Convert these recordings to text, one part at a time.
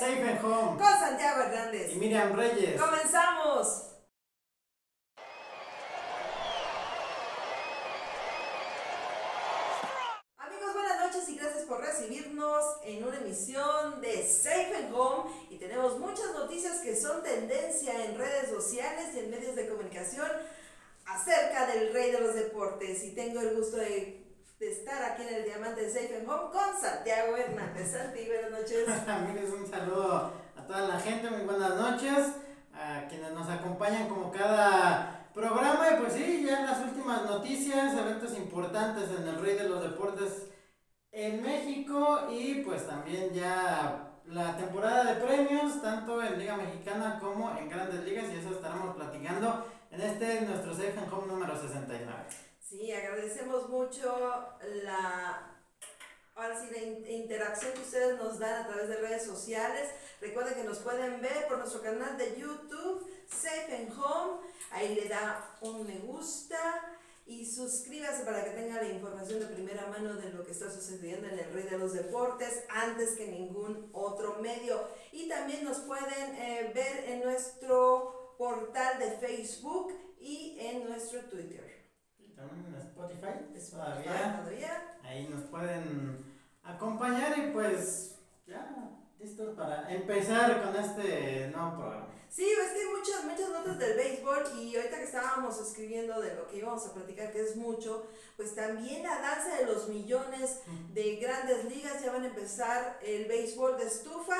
Safe and Home. Con Santiago Hernández. Y Miriam Reyes. ¡Comenzamos! Amigos, buenas noches y gracias por recibirnos en una emisión de Safe and Home. Y tenemos muchas noticias que son tendencia en redes sociales y en medios de comunicación acerca del rey de los deportes. Y tengo el gusto de de estar aquí en el Diamante Safe and Home con Santiago Hernández. Santi, buenas noches. Amigos, un saludo a toda la gente, muy buenas noches, a quienes nos acompañan como cada programa. Y pues sí, ya las últimas noticias, eventos importantes en el Rey de los Deportes en México y pues también ya la temporada de premios, tanto en Liga Mexicana como en Grandes Ligas, y eso estaremos platicando en este nuestro Safe and Home número 69. Sí, agradecemos mucho la, ahora sí, la interacción que ustedes nos dan a través de redes sociales. Recuerden que nos pueden ver por nuestro canal de YouTube, Safe and Home. Ahí le da un me gusta y suscríbase para que tenga la información de primera mano de lo que está sucediendo en el Rey de los Deportes antes que ningún otro medio. Y también nos pueden eh, ver en nuestro portal de Facebook y en nuestro Twitter en Spotify, todavía. Ahí nos pueden acompañar y pues ya listos para empezar con este nuevo programa. Sí, es que hay muchas, muchas notas del béisbol y ahorita que estábamos escribiendo de lo que íbamos a platicar, que es mucho, pues también la danza de los millones de grandes ligas ya van a empezar el béisbol de estufa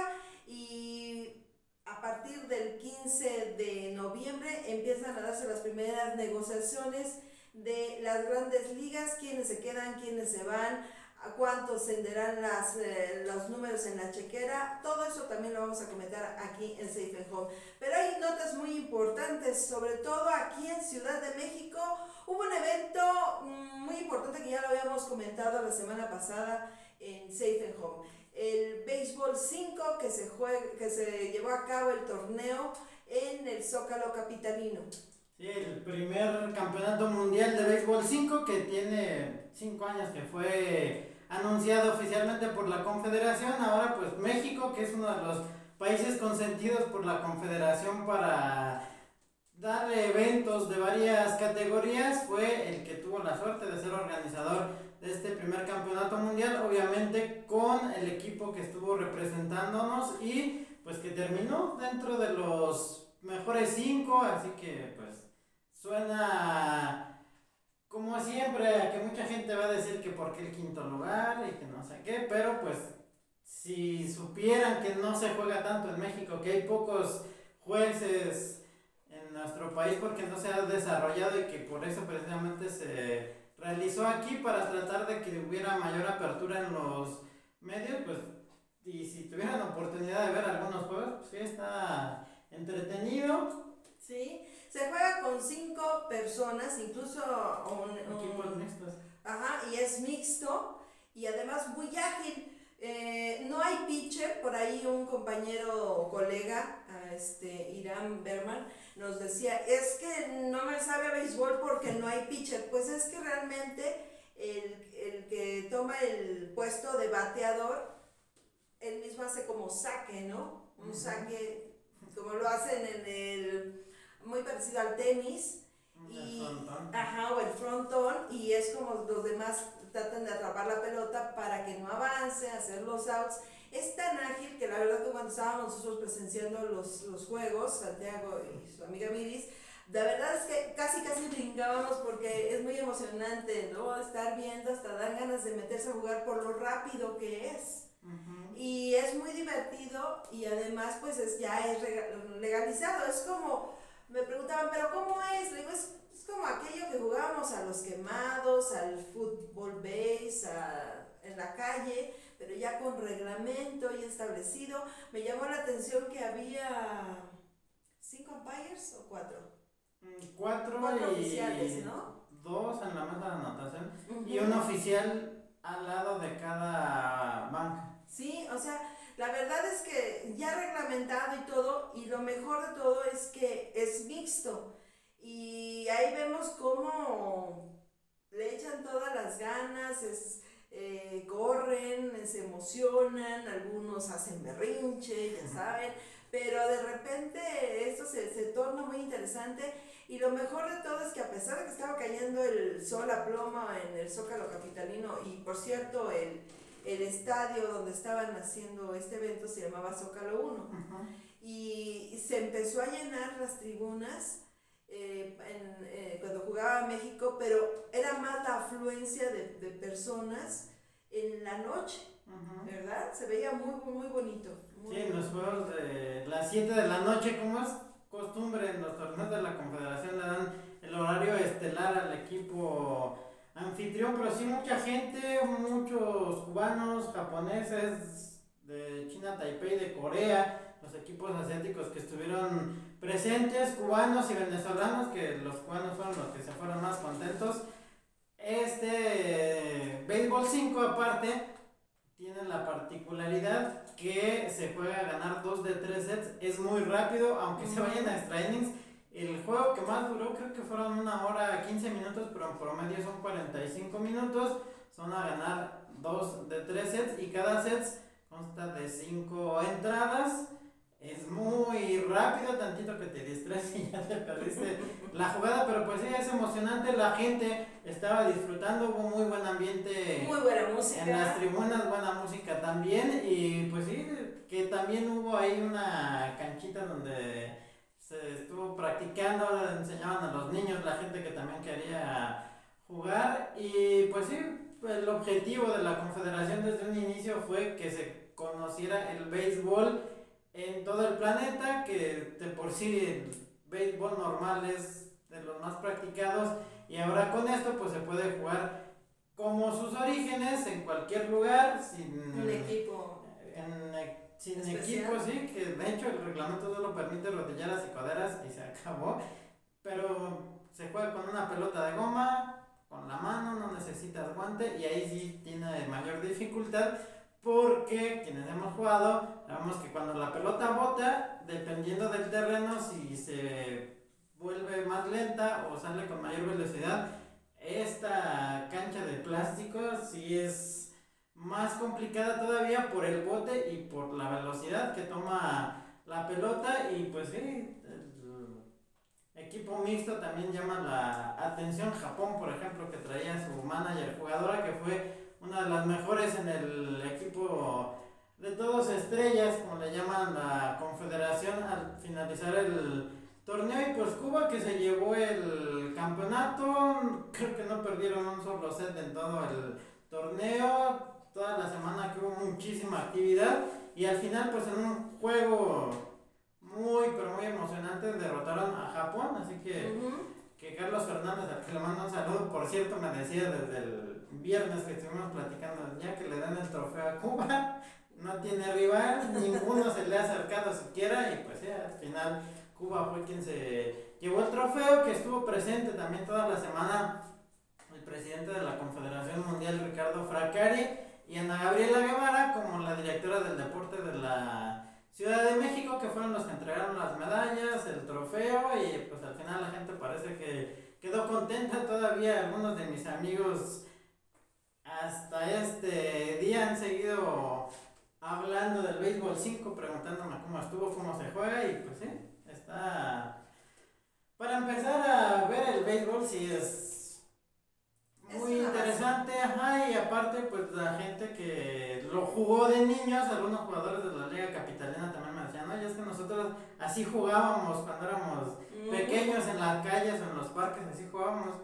y a partir del 15 de noviembre empiezan a darse las primeras negociaciones de las grandes ligas, quiénes se quedan, quiénes se van, a cuánto ascenderán las, eh, los números en la chequera, todo eso también lo vamos a comentar aquí en Safe Home. Pero hay notas muy importantes, sobre todo aquí en Ciudad de México, hubo un evento mm, muy importante que ya lo habíamos comentado la semana pasada en Safe Home. El Béisbol 5 que se, que se llevó a cabo el torneo en el Zócalo Capitalino. El primer campeonato mundial de béisbol 5 que tiene 5 años que fue anunciado oficialmente por la Confederación. Ahora pues México, que es uno de los países consentidos por la Confederación para dar eventos de varias categorías, fue el que tuvo la suerte de ser organizador de este primer campeonato mundial, obviamente con el equipo que estuvo representándonos y pues que terminó dentro de los mejores 5, así que suena como siempre, que mucha gente va a decir que porque el quinto lugar y que no sé qué, pero pues si supieran que no se juega tanto en México, que hay pocos jueces en nuestro país porque no se ha desarrollado y que por eso precisamente se realizó aquí para tratar de que hubiera mayor apertura en los medios, pues y si tuvieran oportunidad de ver algunos juegos, pues sí está entretenido. Sí, se juega con cinco personas, incluso un, equipos mixtos. Ajá, y es mixto y además muy ágil. Eh, no hay pitcher, por ahí un compañero o colega, este, Irán Berman, nos decía, es que no me sabe béisbol porque no hay pitcher. Pues es que realmente el, el que toma el puesto de bateador, él mismo hace como saque, ¿no? Un saque, como lo hacen en el muy parecido al tenis. Y, ajá, o el frontón, y es como los demás tratan de atrapar la pelota para que no avance, hacer los outs. Es tan ágil que la verdad que cuando estábamos nosotros presenciando los, los juegos, Santiago y su amiga Miris, la verdad es que casi casi brincábamos porque es muy emocionante, ¿no? Estar viendo, hasta dan ganas de meterse a jugar por lo rápido que es. Y es muy divertido y además pues es, ya es legalizado, es como me preguntaban, ¿pero cómo es? Le digo, es, como aquello que jugábamos a los quemados, al fútbol base, en la calle, pero ya con reglamento y establecido. Me llamó la atención que había cinco umpires o cuatro. Mm, cuatro, oficiales, ¿no? Dos en la mesa de anotación y un oficial al lado de cada banca. Sí, o sea, la verdad es que ya reglamentado y todo, y lo mejor de todo es que es mixto. Y ahí vemos cómo le echan todas las ganas, eh, corren, se emocionan, algunos hacen berrinche, ya saben, pero de repente esto se, se torna muy interesante y lo mejor de todo es que a pesar de que estaba cayendo el sol a ploma en el Zócalo Capitalino y por cierto el, el estadio donde estaban haciendo este evento se llamaba Zócalo 1 y se empezó a llenar las tribunas eh, en, eh, cuando jugaba México, pero era más la afluencia de, de personas en la noche, ¿verdad? Se veía muy, muy bonito. sí, en los juegos de las 7 de la noche, como es costumbre en los torneos de la Confederación, le dan el horario estelar al equipo anfitrión, pero sí mucha gente, muchos cubanos, japoneses de China, Taipei, de Corea, los equipos asiáticos que estuvieron presentes, cubanos y venezolanos, que los cubanos fueron los que se fueron más contentos. Este Béisbol 5 aparte tiene la particularidad que se juega a ganar 2 de 3 sets, es muy rápido, aunque se vayan a extra innings. El juego que más duró creo que fueron una hora 15 minutos, pero en promedio son 45 minutos. Son a ganar 2 de 3 sets y cada set consta de 5 entradas. Es muy rápido, tantito que te distraes y ya te perdiste la jugada, pero pues sí, es emocionante. La gente estaba disfrutando, hubo muy buen ambiente. Muy buena música. En las tribunas, buena música también. Y pues sí, que también hubo ahí una canchita donde se estuvo practicando, enseñaban a los niños, la gente que también quería jugar. Y pues sí, el objetivo de la confederación desde un inicio fue que se conociera el béisbol en todo el planeta, que de por sí el béisbol normal es de los más practicados y ahora con esto pues se puede jugar como sus orígenes en cualquier lugar sin un equipo sin equipo sí que de hecho el reglamento no lo permite rodilleras y coderas y se acabó. Pero se juega con una pelota de goma con la mano no necesitas guante y ahí sí tiene mayor dificultad porque quienes hemos jugado, sabemos que cuando la pelota bota, dependiendo del terreno, si se vuelve más lenta o sale con mayor velocidad, esta cancha de plástico sí es más complicada todavía por el bote y por la velocidad que toma la pelota y pues sí, el equipo mixto también llama la atención. Japón, por ejemplo, que traía su manager jugadora que fue una de las mejores en el equipo de todos estrellas, como le llaman la confederación al finalizar el torneo. Y pues Cuba que se llevó el campeonato, creo que no perdieron un solo set en todo el torneo. Toda la semana que hubo muchísima actividad y al final pues en un juego muy pero muy emocionante derrotaron a Japón, así que, que Carlos Fernández, al que le mando un saludo, por cierto me decía desde el viernes que estuvimos platicando, ya que le dan el trofeo a Cuba, no tiene rival, ninguno se le ha acercado siquiera y pues ya al final Cuba fue quien se llevó el trofeo, que estuvo presente también toda la semana el presidente de la Confederación Mundial Ricardo Fracari y Ana Gabriela Guevara como la directora del deporte de la Ciudad de México, que fueron los que entregaron las medallas, el trofeo y pues al final la gente parece que quedó contenta todavía. Algunos de mis amigos hasta este día han seguido hablando del béisbol 5, preguntándome cómo estuvo, cómo se juega y pues sí, está... Para empezar a ver el béisbol sí es muy interesante, ajá, y aparte pues la gente que lo jugó de niños, algunos jugadores de la Liga Capitalina también me decían, oye, es que nosotros así jugábamos cuando éramos pequeños en las calles o en los parques, así jugábamos,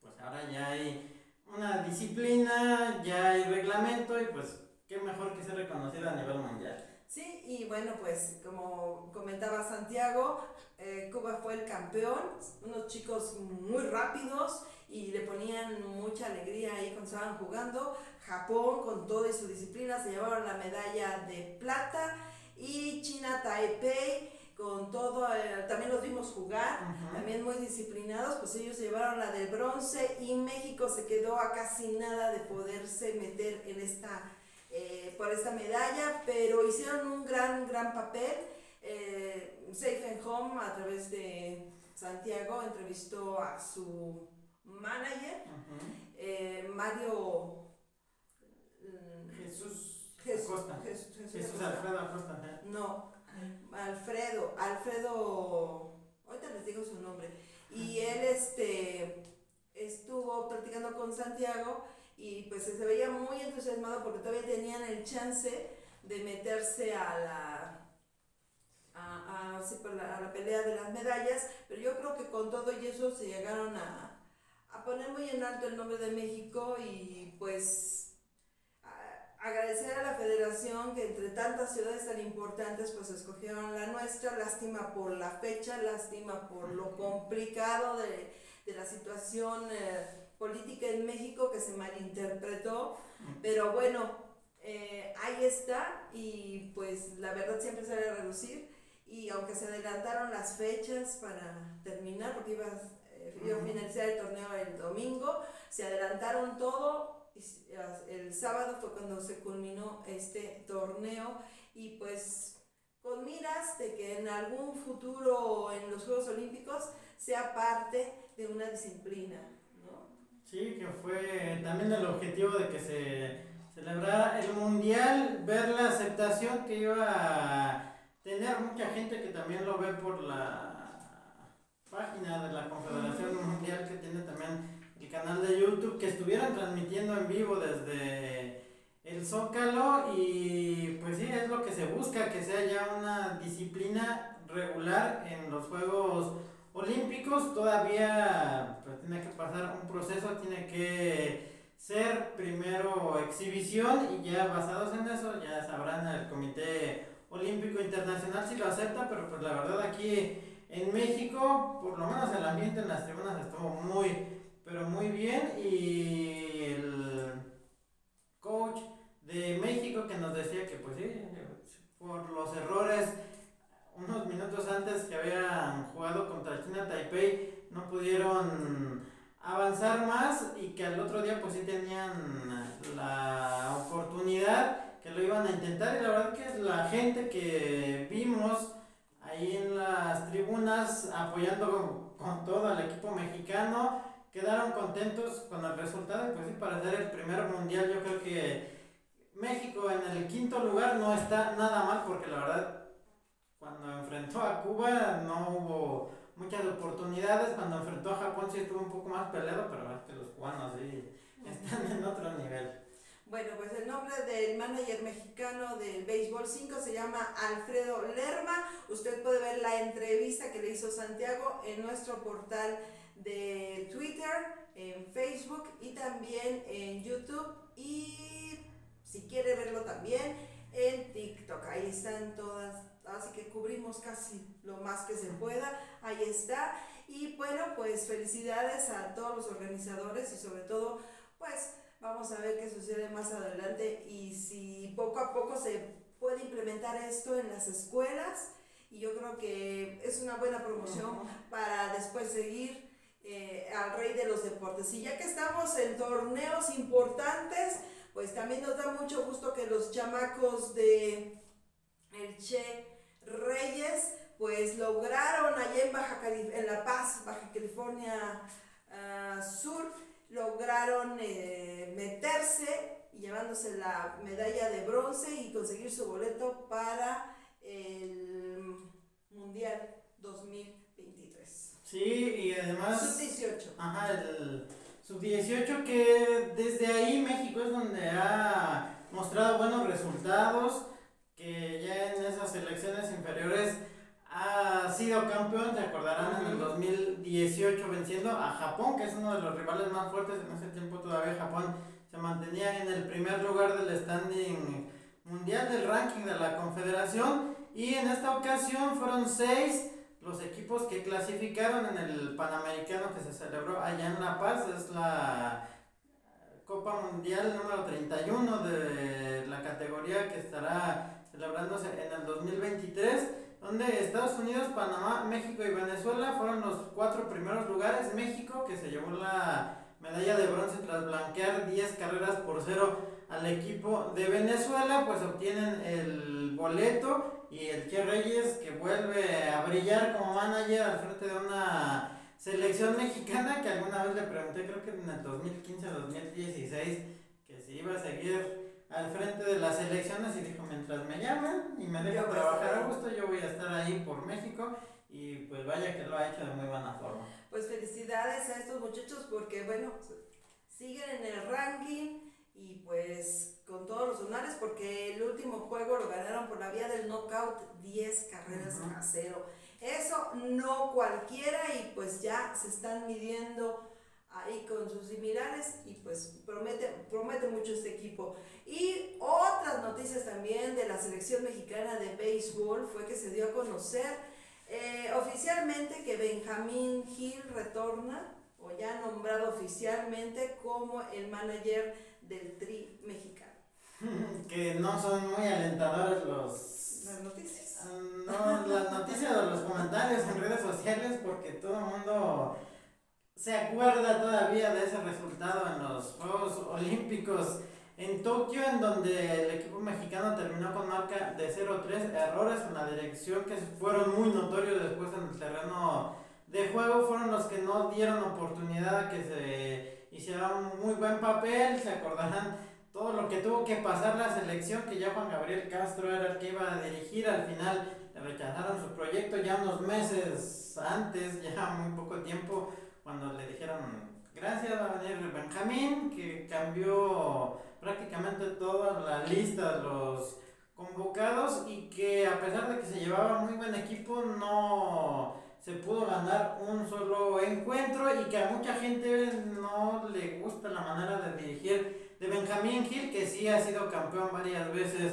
pues ahora ya hay una disciplina, ya hay reglamento y pues qué mejor que ser reconocida a nivel mundial. Sí, y bueno, pues como comentaba Santiago, eh, Cuba fue el campeón, unos chicos muy rápidos y le ponían mucha alegría ahí cuando estaban jugando. Japón, con toda su disciplina, se llevaron la medalla de plata y China Taipei con todo, eh, también los vimos jugar, también muy disciplinados, pues ellos llevaron la de bronce y México se quedó a casi nada de poderse meter en esta, eh, por esta medalla, pero hicieron un gran, gran papel. Eh, Safe and Home a través de Santiago entrevistó a su manager, Mario Jesús Jesús, Acosta. Jesús- Jesús Jesús Acosta. Alfredo Acosta. ¿eh? No, Alfredo, Alfredo, ahorita les digo su nombre. Y él este estuvo platicando con Santiago y pues se veía muy entusiasmado porque todavía tenían el chance de meterse a la a, a- sí, por la, a la pelea de las medallas, pero yo creo que con todo y eso se llegaron a, a poner muy en alto el nombre de México y pues agradecer a la federación que entre tantas ciudades tan importantes pues escogieron la nuestra, lástima por la fecha, lástima por lo complicado de, de la situación eh, política en México que se malinterpretó, pero bueno, eh, ahí está y pues la verdad siempre sale a relucir y aunque se adelantaron las fechas para terminar, porque iba, eh, iba a finalizar el torneo el domingo, se adelantaron todo. y El sábado fue cuando se culminó este torneo y pues con miras de que en algún futuro en los Juegos Olímpicos sea parte de una disciplina. Sí, que fue también el objetivo de que se celebrara el mundial, ver la aceptación que iba a tener mucha gente que también lo ve por la página de la Confederación Mundial que tiene también el canal de YouTube, que estuvieran transmitiendo en vivo desde el Zócalo. Y pues sí, es lo que se busca, que sea ya una disciplina regular en los Juegos Olímpicos. Todavía pues, tiene que pasar un proceso, tiene que ser primero exhibición y ya basados en eso ya sabrán el Comité Olímpico Internacional si lo acepta, pero pues la verdad aquí en México, por lo menos el ambiente en las tribunas estuvo muy, pero muy bien y el coach de México que nos decía que pues sí, por los errores unos minutos antes que habían jugado contra China Taipei no pudieron avanzar más y que al otro día pues sí tenían la oportunidad que lo iban a intentar. Y la verdad que la gente que vimos ahí en las tribunas apoyando con, con todo al equipo mexicano quedaron contentos con el resultado y pues sí para ser el primer mundial yo creo que México en el quinto lugar no está nada mal porque la verdad cuando enfrentó a Cuba no hubo muchas oportunidades, cuando enfrentó a Japón sí estuvo un poco más peleado, pero es que los cubanos sí están en otro nivel. Bueno, pues el nombre del manager mexicano del Béisbol 5 se llama Alfredo Lerma. Usted puede ver la entrevista que le hizo Santiago en nuestro portal de Twitter, en Facebook y también en YouTube. Y si quiere verlo también en TikTok. Ahí están todas, así que cubrimos casi lo más que se pueda. Ahí está. Y bueno, pues felicidades a todos los organizadores y sobre todo, pues Vamos a ver qué sucede más adelante y si poco a poco se puede implementar esto en las escuelas. Y yo creo que es una buena promoción para después seguir eh, al rey de los deportes. Y ya que estamos en torneos importantes, pues también nos da mucho gusto que los chamacos de el Che Reyes pues lograron allá en Baja Calif en La Paz, Baja California ah, Sur, lograron eh, meterse y llevándose la medalla de bronce y conseguir su boleto para el Mundial 2023. Sí, y además... Sub-18. Ajá, el sub-18 que desde ahí México es donde ha mostrado buenos resultados, que ya en esas selecciones inferiores ha sido campeón, se acordarán en el 2018 venciendo a Japón, que es uno de los rivales más fuertes en ese tiempo todavía. Japón se mantenía en el primer lugar del standing mundial del ranking de la confederación y en esta ocasión fueron seis los equipos que clasificaron en el Panamericano que se celebró allá en La Paz, es la Copa Mundial número 31 de la categoría que estará celebrándose en el 2023, donde Estados Unidos, Panamá, México y Venezuela fueron los cuatro primeros lugares. México, que se llevó la medalla de bronce tras blanquear 10 carreras por cero al equipo de Venezuela, pues obtienen el boleto y el Che Reyes que vuelve a brillar como manager al frente de una selección mexicana que alguna vez le pregunté, creo que en el 2015-2016, que si iba a seguir al frente de las elecciones y dijo, mientras me llamen y me dejan trabajar a gusto, yo voy a estar ahí por México y pues vaya que lo ha hecho de muy buena forma. Pues felicidades a estos muchachos porque bueno, siguen en el ranking y pues con todos los honores porque el último juego lo ganaron por la vía del knockout 10 carreras a cero. Eso no cualquiera y pues ya se están midiendo ahí con sus similares y pues promete, promete mucho este equipo. Y otras noticias también de la selección mexicana de béisbol fue que se dio a conocer eh, oficialmente que Benjamín Gil retorna o ya nombrado oficialmente como el manager del Tri mexicano. que no son muy alentadores los... Las noticias. No, las noticias o los comentarios en redes sociales porque todo el mundo se acuerda todavía de ese resultado en los Juegos Olímpicos en Tokio, en donde el equipo mexicano terminó con marca de 0-3, errores en la dirección que fueron muy notorios después en el terreno de juego, fueron los que no dieron oportunidad a que se hiciera un muy buen papel, se acordarán todo lo que tuvo que pasar la selección, que ya Juan Gabriel Castro era el que iba a dirigir, al final le rechazaron su proyecto ya unos meses antes, ya muy poco tiempo cuando le dijeron, gracias, a venir Benjamín, que cambió prácticamente toda la lista de los convocados y que a pesar de que se llevaba muy buen equipo, no se pudo ganar un solo encuentro y que a mucha gente no le gusta la manera de dirigir de Benjamín Gil, que sí ha sido campeón varias veces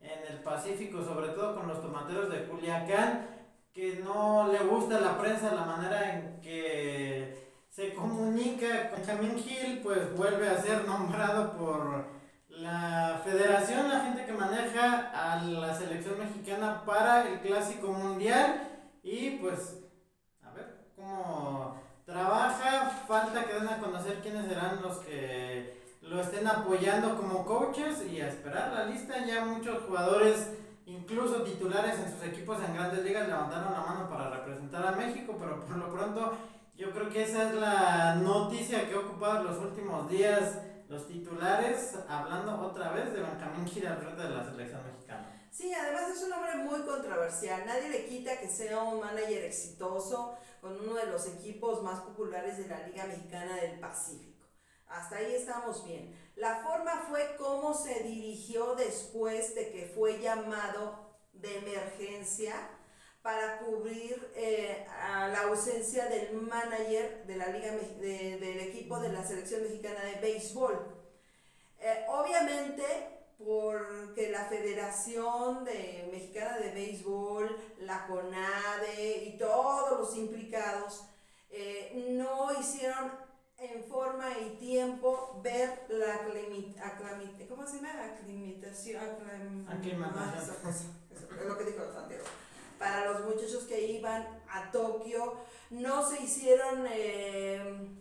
en el Pacífico, sobre todo con los tomateros de Culiacán que no le gusta a la prensa la manera en que se comunica con Jamín Gil, pues vuelve a ser nombrado por la federación, la gente que maneja a la selección mexicana para el Clásico Mundial. Y pues a ver cómo trabaja, falta que den a conocer quiénes serán los que lo estén apoyando como coaches y a esperar la lista, ya muchos jugadores Incluso titulares en sus equipos en grandes ligas levantaron la mano para representar a México, pero por lo pronto yo creo que esa es la noticia que ha ocupado los últimos días los titulares, hablando otra vez de Benjamín Gira frente de la selección mexicana. Sí, además es un hombre muy controversial. Nadie le quita que sea un manager exitoso con uno de los equipos más populares de la Liga Mexicana del Pacífico. Hasta ahí estamos bien. La forma fue cómo se dirigió después de que fue llamado de emergencia para cubrir eh, a la ausencia del manager de la liga del equipo de la selección mexicana de béisbol. Eh, obviamente porque la Federación de Mexicana de Béisbol, la CONADE y todos los implicados eh, no hicieron en forma y tiempo ver la aclimitación, ¿cómo se llama? Aclimatación, es lo que dijo Santiago. Para los muchachos que iban a Tokio, no se hicieron eh,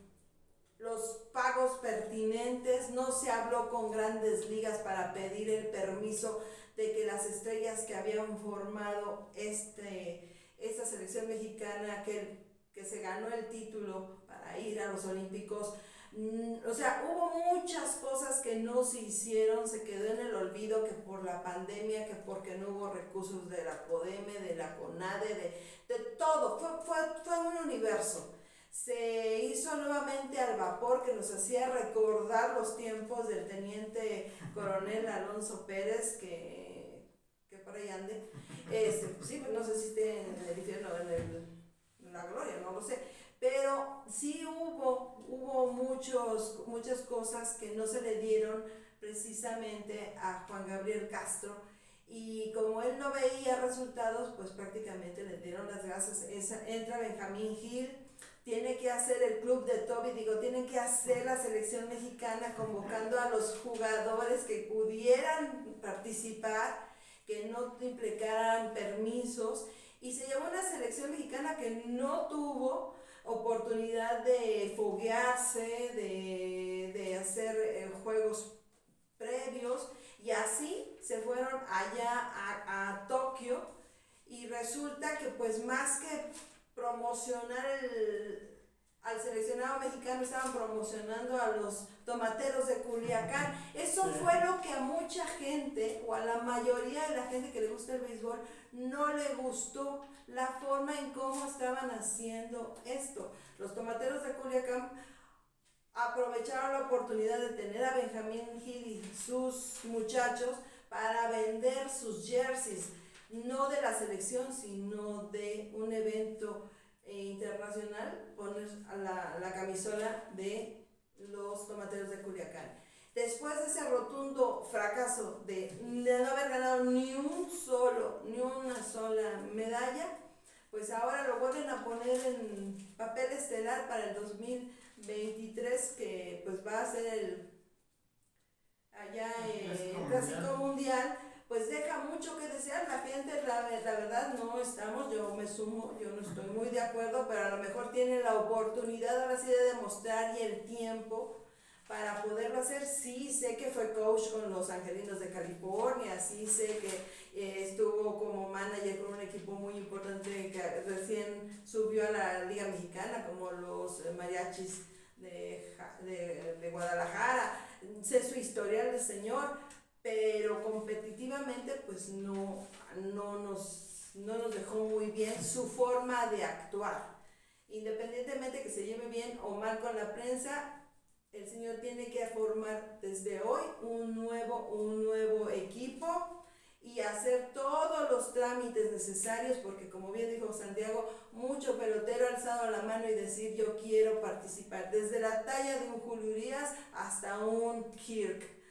los pagos pertinentes, no se habló con grandes ligas para pedir el permiso de que las estrellas que habían formado este, esta selección mexicana, que, que se ganó el título, ir a los Olímpicos. Mm, o sea, hubo muchas cosas que no se hicieron, se quedó en el olvido que por la pandemia, que porque no hubo recursos de la CODEME, de la CONADE, de, de todo, fue, fue, fue un universo. Se hizo nuevamente al vapor que nos hacía recordar los tiempos del teniente coronel Alonso Pérez, que, que por ahí ande. Este, pues sí, no sé si esté en el infierno, en, el, la gloria, no lo sé pero sí hubo, hubo muchos, muchas cosas que no se le dieron precisamente a Juan Gabriel Castro y como él no veía resultados, pues prácticamente le dieron las gracias. entra Benjamín Gil, tiene que hacer el club de Toby, digo, tienen que hacer la selección mexicana convocando a los jugadores que pudieran participar, que no implicaran permisos. Y se llevó una selección mexicana que no tuvo oportunidad de foguearse, de, hacer eh, juegos previos y así se fueron allá a, Tokio y resulta que pues más que promocionar al seleccionado mexicano estaban promocionando a los tomateros de Culiacán. Eso fue lo que a mucha gente, o a la mayoría de la gente que le gusta el béisbol, no le gustó la forma en cómo estaban haciendo esto. Los tomateros de Culiacán aprovecharon la oportunidad de tener a Benjamín Gil y sus muchachos para vender sus jerseys, no de la selección, sino de un evento eh, internacional, poner la, la camisola de los tomateros de Culiacán. Después de ese rotundo fracaso de, de, no haber ganado ni un solo, ni una sola medalla, pues ahora lo vuelven a poner en papel estelar para el 2023, que pues va a ser el allá el clásico mundial, pues deja mucho que desear. La gente, la, verdad, no estamos, yo me sumo, yo no estoy muy de acuerdo, pero a lo mejor tiene la oportunidad ahora sí de demostrar y el tiempo para poderlo hacer. Sí, sé que fue coach con los Angelinos de California, sí sé que eh, estuvo como manager con un equipo muy importante que recién subió a la Liga Mexicana, como los mariachis de, de, de Guadalajara. Sé su historial señor, pero competitivamente pues no, no, nos, no nos dejó muy bien su forma de actuar. Independientemente que se lleve bien o mal con la prensa, el Señor tiene que formar desde hoy un nuevo, un nuevo equipo y hacer todos los trámites necesarios, porque como bien dijo Santiago, mucho pelotero ha alzado la mano y decir yo quiero participar, desde la talla de un Julio Urias hasta un Kirk.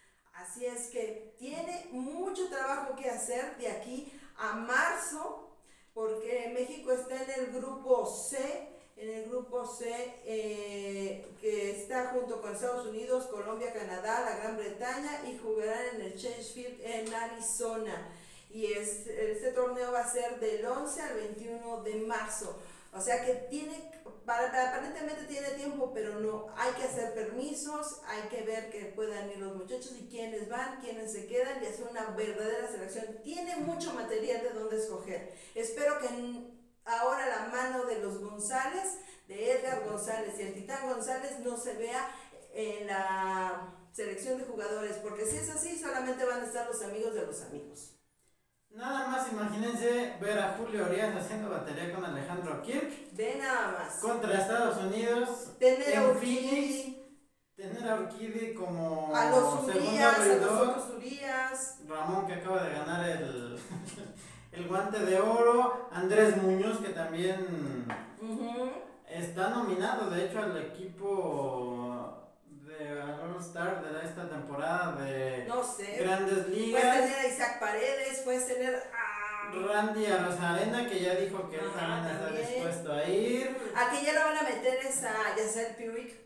Así es que tiene mucho trabajo que hacer de aquí a marzo, porque México está en el grupo C en el grupo C, eh, que está junto con Estados Unidos, Colombia, Canadá, la Gran Bretaña y jugarán en el Chase Field en Arizona. Y este, este torneo va a ser del 11 al 21 de marzo. O sea que tiene, aparentemente tiene tiempo, pero no, hay que hacer permisos, hay que ver que puedan ir los muchachos y quiénes van, quiénes se quedan y hacer una verdadera selección. Tiene mucho material de dónde escoger. Espero que ahora la mano de los González, de Edgar González y el Titán González no se vea en la selección de jugadores, porque si es así, solamente van a estar los amigos de los amigos. Nada más imagínense ver a Julio Urias haciendo batería con Alejandro Kirk. Ve nada más. Contra Estados Unidos. Tener a Phoenix. Tener a Urquidi como a los Urias, a los Urias. Ramón que acaba de ganar el el guante de oro, Andrés Muñoz que también está nominado de hecho al equipo de All Star de esta temporada de Grandes Ligas. Puedes tener a Isaac Paredes, puedes tener a Randy Rosarena que ya dijo que él también está dispuesto a ir. A que ya lo van a meter es a Yacel Piwick.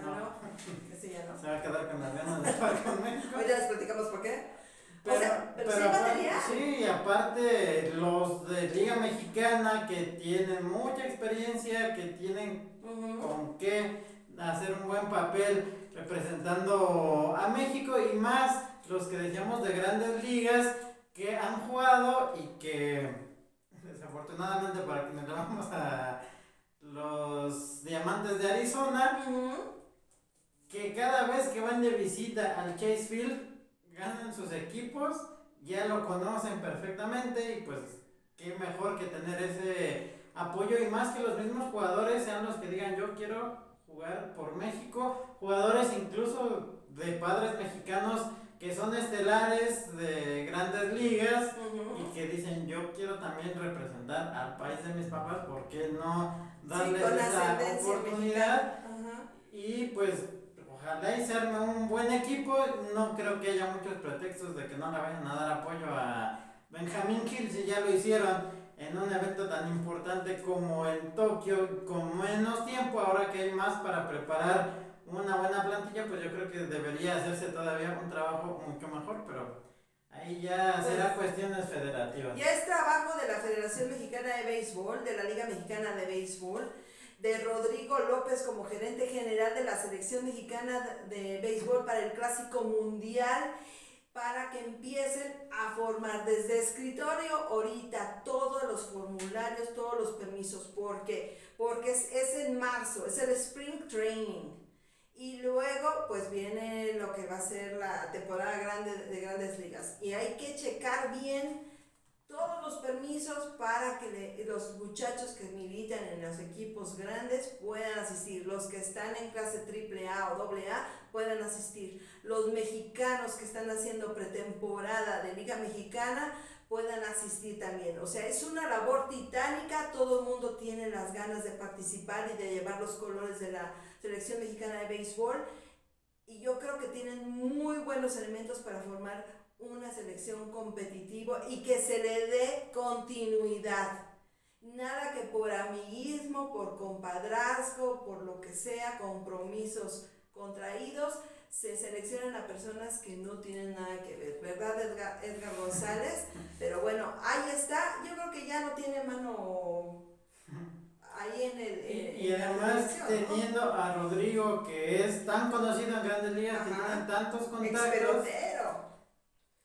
No, no. Ese ya no. Se va a quedar con las ganas de jugar con México. Hoy ya les platicamos por qué. Pero, pero, sí, aparte los de Liga Mexicana que tienen mucha experiencia, que tienen con qué hacer un buen papel representando a México y más los que decíamos de grandes ligas que han jugado y que desafortunadamente para quienes le vamos a los diamantes de Arizona, que cada vez que van de visita al Chase Field ganan sus equipos, ya lo conocen perfectamente y pues qué mejor que tener ese apoyo y más que los mismos jugadores sean los que digan yo quiero jugar por México, jugadores incluso de padres mexicanos que son estelares de grandes ligas y que dicen yo quiero también representar al país de mis papás, ¿por qué no darles esa oportunidad? Y pues ojalá y se arme un buen equipo. No creo que haya muchos pretextos de que no le vayan a dar apoyo a Benjamín Hill si ya lo hicieron en un evento tan importante como en Tokio, con menos tiempo, ahora que hay más para preparar una buena plantilla, pues yo creo que debería hacerse todavía un trabajo mucho mejor, pero ahí ya será pues, cuestiones federativas. Ya es trabajo de la Federación Mexicana de Béisbol, de la Liga Mexicana de Béisbol de Rodrigo López como gerente general de la selección mexicana de béisbol para el Clásico Mundial para que empiecen a formar desde escritorio ahorita todos los formularios, todos los permisos. ¿Por qué? Porque es, es en marzo, es el Spring Training. Y luego, pues viene lo que va a ser la temporada grande de grandes ligas. Y hay que checar bien todos los permisos para que los muchachos que militan en los equipos grandes puedan asistir. Los que están en clase AAA o AA puedan asistir. Los mexicanos que están haciendo pretemporada de Liga Mexicana puedan asistir también. O sea, es una labor titánica, todo el mundo tiene las ganas de participar y de llevar los colores de la selección mexicana de béisbol. Y yo creo que tienen muy buenos elementos para formar una selección competitiva y que se le dé continuidad. Nada que por amiguismo, por compadrazgo, por lo que sea, compromisos contraídos, se seleccionan a personas que no tienen nada que ver, ¿verdad Edgar, Edgar González? Pero bueno, ahí está, yo creo que ya no tiene mano ahí en el... y, además teniendo a Rodrigo que es tan conocido en grandes ligas, que tiene tantos contactos...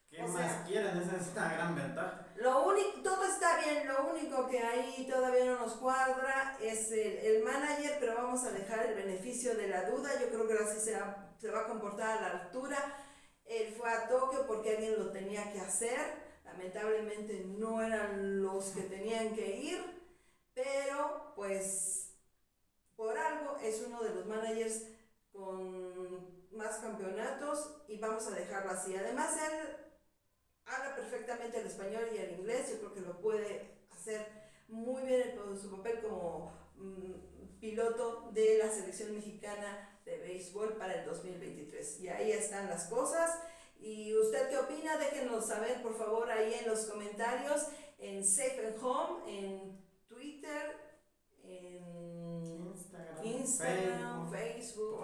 ¿Qué más quieren? Esa es una gran ventaja. Lo único, todo está bien, lo único que ahí todavía no nos cuadra es el, el, manager, pero vamos a dejar el beneficio de la duda. Yo creo que así se se va a comportar a la altura. Él fue a Tokio porque alguien lo tenía que hacer. Lamentablemente no eran los que tenían que ir, pero pues por algo es uno de los managers con más campeonatos y vamos a dejarlo así. Además, él habla perfectamente el español y el inglés, yo creo que lo puede hacer muy bien en su papel como mm, piloto de la selección mexicana de béisbol para el 2023. Y ahí están las cosas. ¿Y usted qué opina? Déjenos saber por favor ahí en los comentarios, en Safe and Home, en Twitter, en Instagram, Facebook,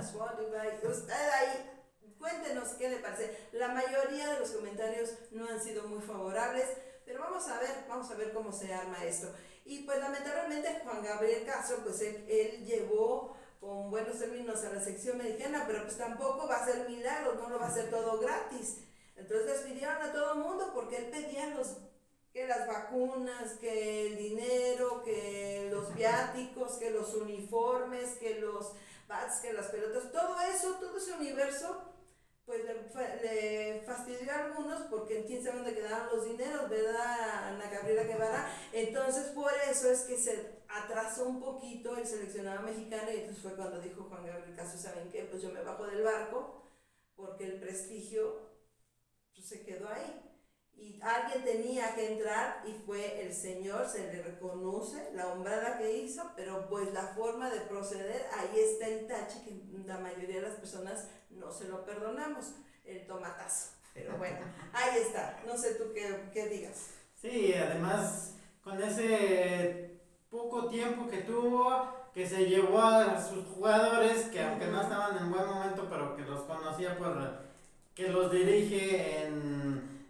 Spotify. Usted ahí Cuéntenos qué le parece. La mayoría de los comentarios no han sido muy favorables, pero vamos a ver, vamos a ver cómo se arma esto. Y pues lamentablemente Juan Gabriel Castro, pues él, llevó con buenos términos a la sección mexicana, pero pues tampoco va a ser milagro, no lo va a hacer todo gratis. Entonces despidieron a todo el mundo porque él pedía los, que las vacunas, que el dinero, que los viáticos, que los uniformes, que los bats, que las pelotas, todo eso, todo ese universo pues le, fastidió a algunos porque quién sabe dónde quedaron los dineros, ¿verdad, Ana Gabriela Guevara? Entonces, por eso es que se atrasó un poquito el seleccionado mexicano y entonces fue cuando dijo Juan Gabriel Caso, ¿saben qué? Pues yo me bajo del barco porque el prestigio pues, se quedó ahí y alguien tenía que entrar y fue el Señor, se le reconoce la hombrada que hizo, pero pues la forma de proceder, ahí está el tache que la mayoría de las personas no se lo perdonamos, el tomatazo. Pero bueno, ahí está, no sé tú qué, qué digas. Sí, además con ese poco tiempo que tuvo, que se llevó a sus jugadores, que aunque no estaban en buen momento, pero que los conocía por que los dirige en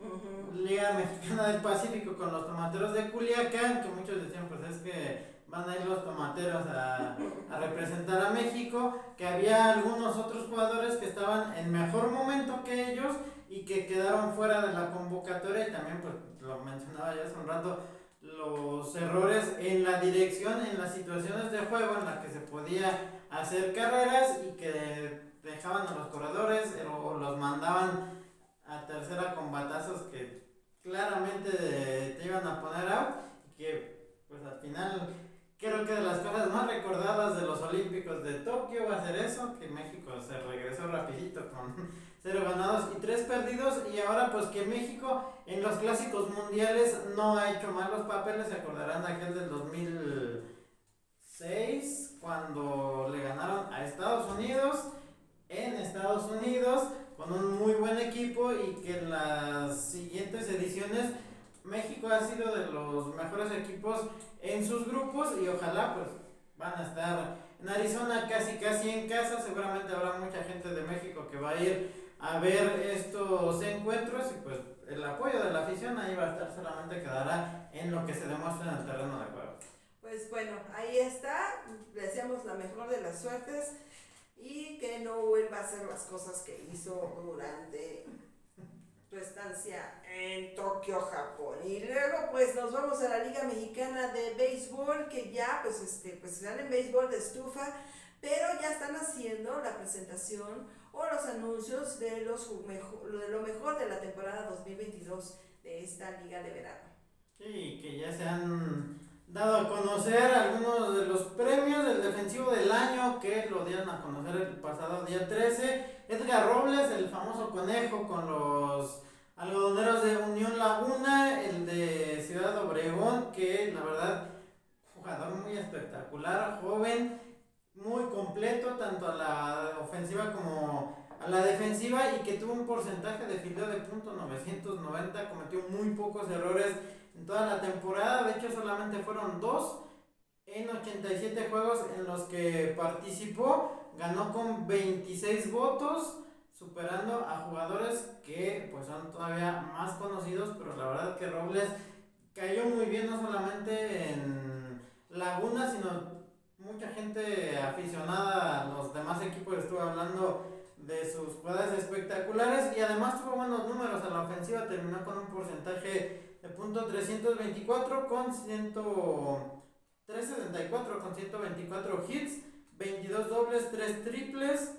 Liga Mexicana del Pacífico con los tomateros de Culiacán, que muchos decían pues es que van a ir los tomateros a, representar a México, que había algunos otros jugadores que estaban en mejor momento que ellos y que quedaron fuera de la convocatoria. Y también pues lo mencionaba ya hace un rato, los errores en la dirección, en las situaciones de juego en las que se podía hacer carreras y que dejaban a los corredores o los mandaban a tercera con batazos que claramente te iban a poner out y que pues al final creo que de las cosas más recordadas de los Olímpicos de Tokio va a ser eso, que México se regresó rapidito con cero ganados y tres perdidos y ahora pues que México en los clásicos mundiales no ha hecho malos papeles, se acordarán de aquel del 2006 cuando le ganaron a Estados Unidos en Estados Unidos con un muy buen equipo y que en las siguientes ediciones México ha sido de los mejores equipos en sus grupos y ojalá pues van a estar en Arizona casi casi en casa, seguramente habrá mucha gente de México que va a ir a ver estos encuentros y pues el apoyo de la afición ahí va a estar, solamente quedará en lo que se demuestra en el terreno de juego. Pues bueno, ahí está, le deseamos la mejor de las suertes y que no vuelva a hacer las cosas que hizo durante su estancia en Tokio, Japón. Y luego pues nos vamos a la Liga Mexicana de Béisbol, que ya pues este pues están en béisbol de estufa, pero ya están haciendo la presentación o los anuncios de, los de lo mejor de la temporada 2022 de esta liga de verano. Sí, que ya se han dado a conocer algunos de los premios del defensivo del año que lo dieron a conocer el pasado día 13. Edgar Robles, el famoso conejo con los algodoneros de Unión Laguna, el de Ciudad Obregón, que la verdad, jugador muy espectacular, joven, muy completo, tanto a la ofensiva como a la defensiva y que tuvo un porcentaje de fildeo de punto .990, cometió muy pocos errores toda la temporada, de hecho solamente fueron dos en 87 juegos en los que participó, ganó con 26 votos, superando a jugadores que pues son todavía más conocidos, pero la verdad que Robles cayó muy bien no solamente en Laguna, sino mucha gente aficionada a los demás equipos. Estuvo hablando de sus jugadas espectaculares. Y además tuvo buenos números a la ofensiva, terminó con un porcentaje de punto 324 con 374 con 124 hits, 22 dobles, 3 triples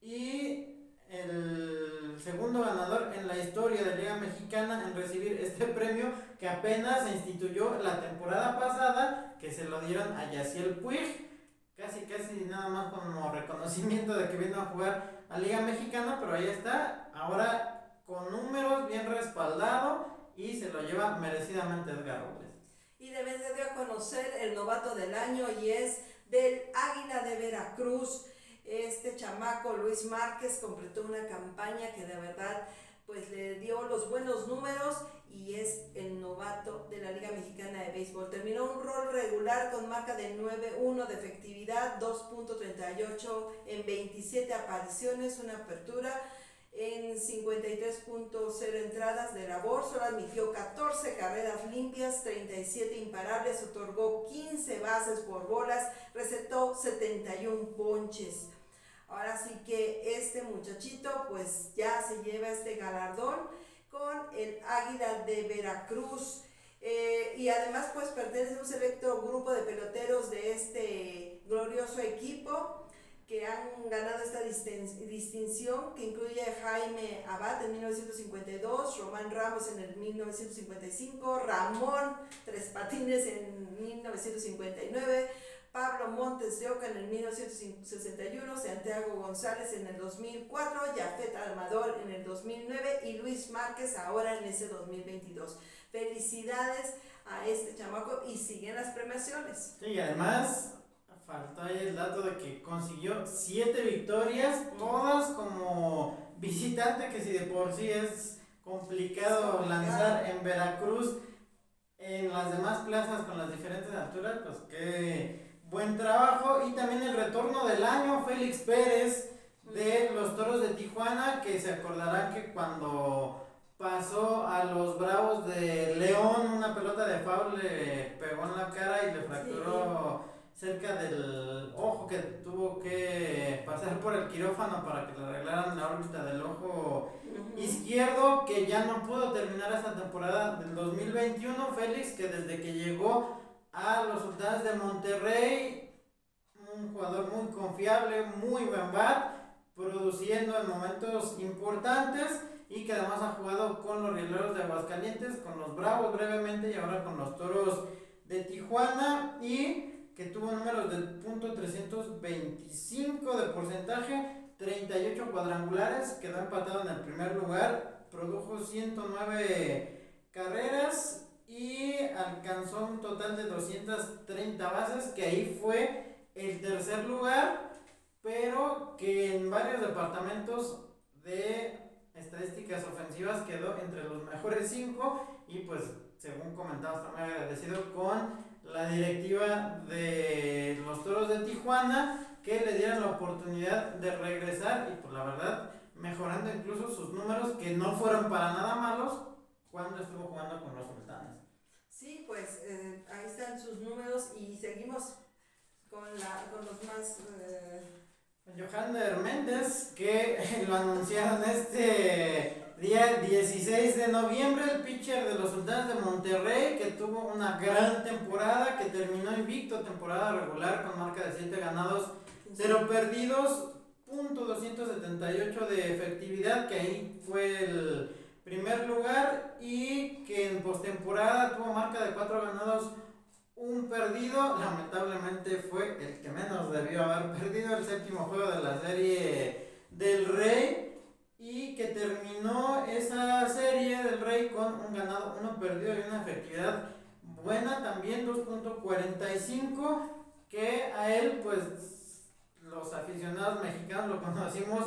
y el segundo ganador en la historia de la Liga Mexicana en recibir este premio que apenas se instituyó la temporada pasada, que se lo dieron a Yaciel Puig, casi casi nada más como reconocimiento de que vino a jugar a Liga Mexicana, pero ahí está, ahora con números bien respaldado y se lo lleva merecidamente Edgar Robles. Y de conocer el novato del año y es del Águila de Veracruz. Este chamaco Luis Márquez completó una campaña que de verdad pues le dio los buenos números y es el novato de la Liga Mexicana de Béisbol. Terminó un rol regular con marca de 9-1 de efectividad, 2.38 en 27 apariciones, una apertura en 53.0 entradas de labor, solo admitió 14 carreras limpias, 37 imparables, otorgó 15 bases por bolas, recetó 71 ponches. Ahora sí que este muchachito pues ya se lleva este galardón con el Águila de Veracruz. Eh, y además pues pertenece a un selecto grupo de peloteros de este glorioso equipo que han ganado esta distinción, que incluye Jaime Abad en 1952, Román Ramos en el 1955, Ramón Tres Patines en 1959, Pablo Montes de Oca en el 1961, Santiago González en el 2004, Jafet Almador en el 2009 y Luis Márquez ahora en ese 2022. Felicidades a este chamaco y siguen las premiaciones. Y además faltó ahí el dato de que consiguió siete victorias, todas como visitante, que si de por sí es complicado lanzar en Veracruz, en las demás plazas con las diferentes alturas, pues que buen trabajo. Y también el retorno del año, Félix Pérez de los Toros de Tijuana, que se acordarán que cuando pasó a los Bravos de León, una pelota de foul le pegó en la cara y le fracturó cerca del ojo que tuvo que pasar por el quirófano para que le arreglaran la órbita del ojo izquierdo, que ya no pudo terminar esa temporada del 2021. Félix, que desde que llegó a los Sultanes de Monterrey, un jugador muy confiable, muy buen bat, produciendo en momentos importantes y que además ha jugado con los Rieleros de Aguascalientes, con los Bravos brevemente y ahora con los Toros de Tijuana y que tuvo números de punto .325 de porcentaje, 38 cuadrangulares, quedó empatado en el primer lugar, produjo 109 carreras y alcanzó un total de 230 bases, que ahí fue el tercer lugar, pero que en varios departamentos de estadísticas ofensivas quedó entre los mejores cinco y pues según comentaba está muy agradecido con la directiva de los Toros de Tijuana que le dieron la oportunidad de regresar y pues la verdad mejorando incluso sus números que no fueron para nada malos cuando estuvo jugando con los sultanes. Sí, pues eh, ahí están sus números y seguimos con, la, con los más... Eh... Johander Méndez, que lo anunciaron este día 16 de noviembre, el pitcher de los Sultanes de Monterrey, que tuvo una gran temporada, que terminó invicto, temporada regular con marca de 7 ganados 0 perdidos, punto 278 de efectividad, que ahí fue el primer lugar y que en postemporada tuvo marca de 4 ganados, un perdido, lamentablemente fue el que menos debió haber perdido, el séptimo juego de la serie del Rey y que terminó esa serie del Rey con un ganado, uno perdido y una efectividad buena también, 2.45, que a él pues los aficionados mexicanos lo conocimos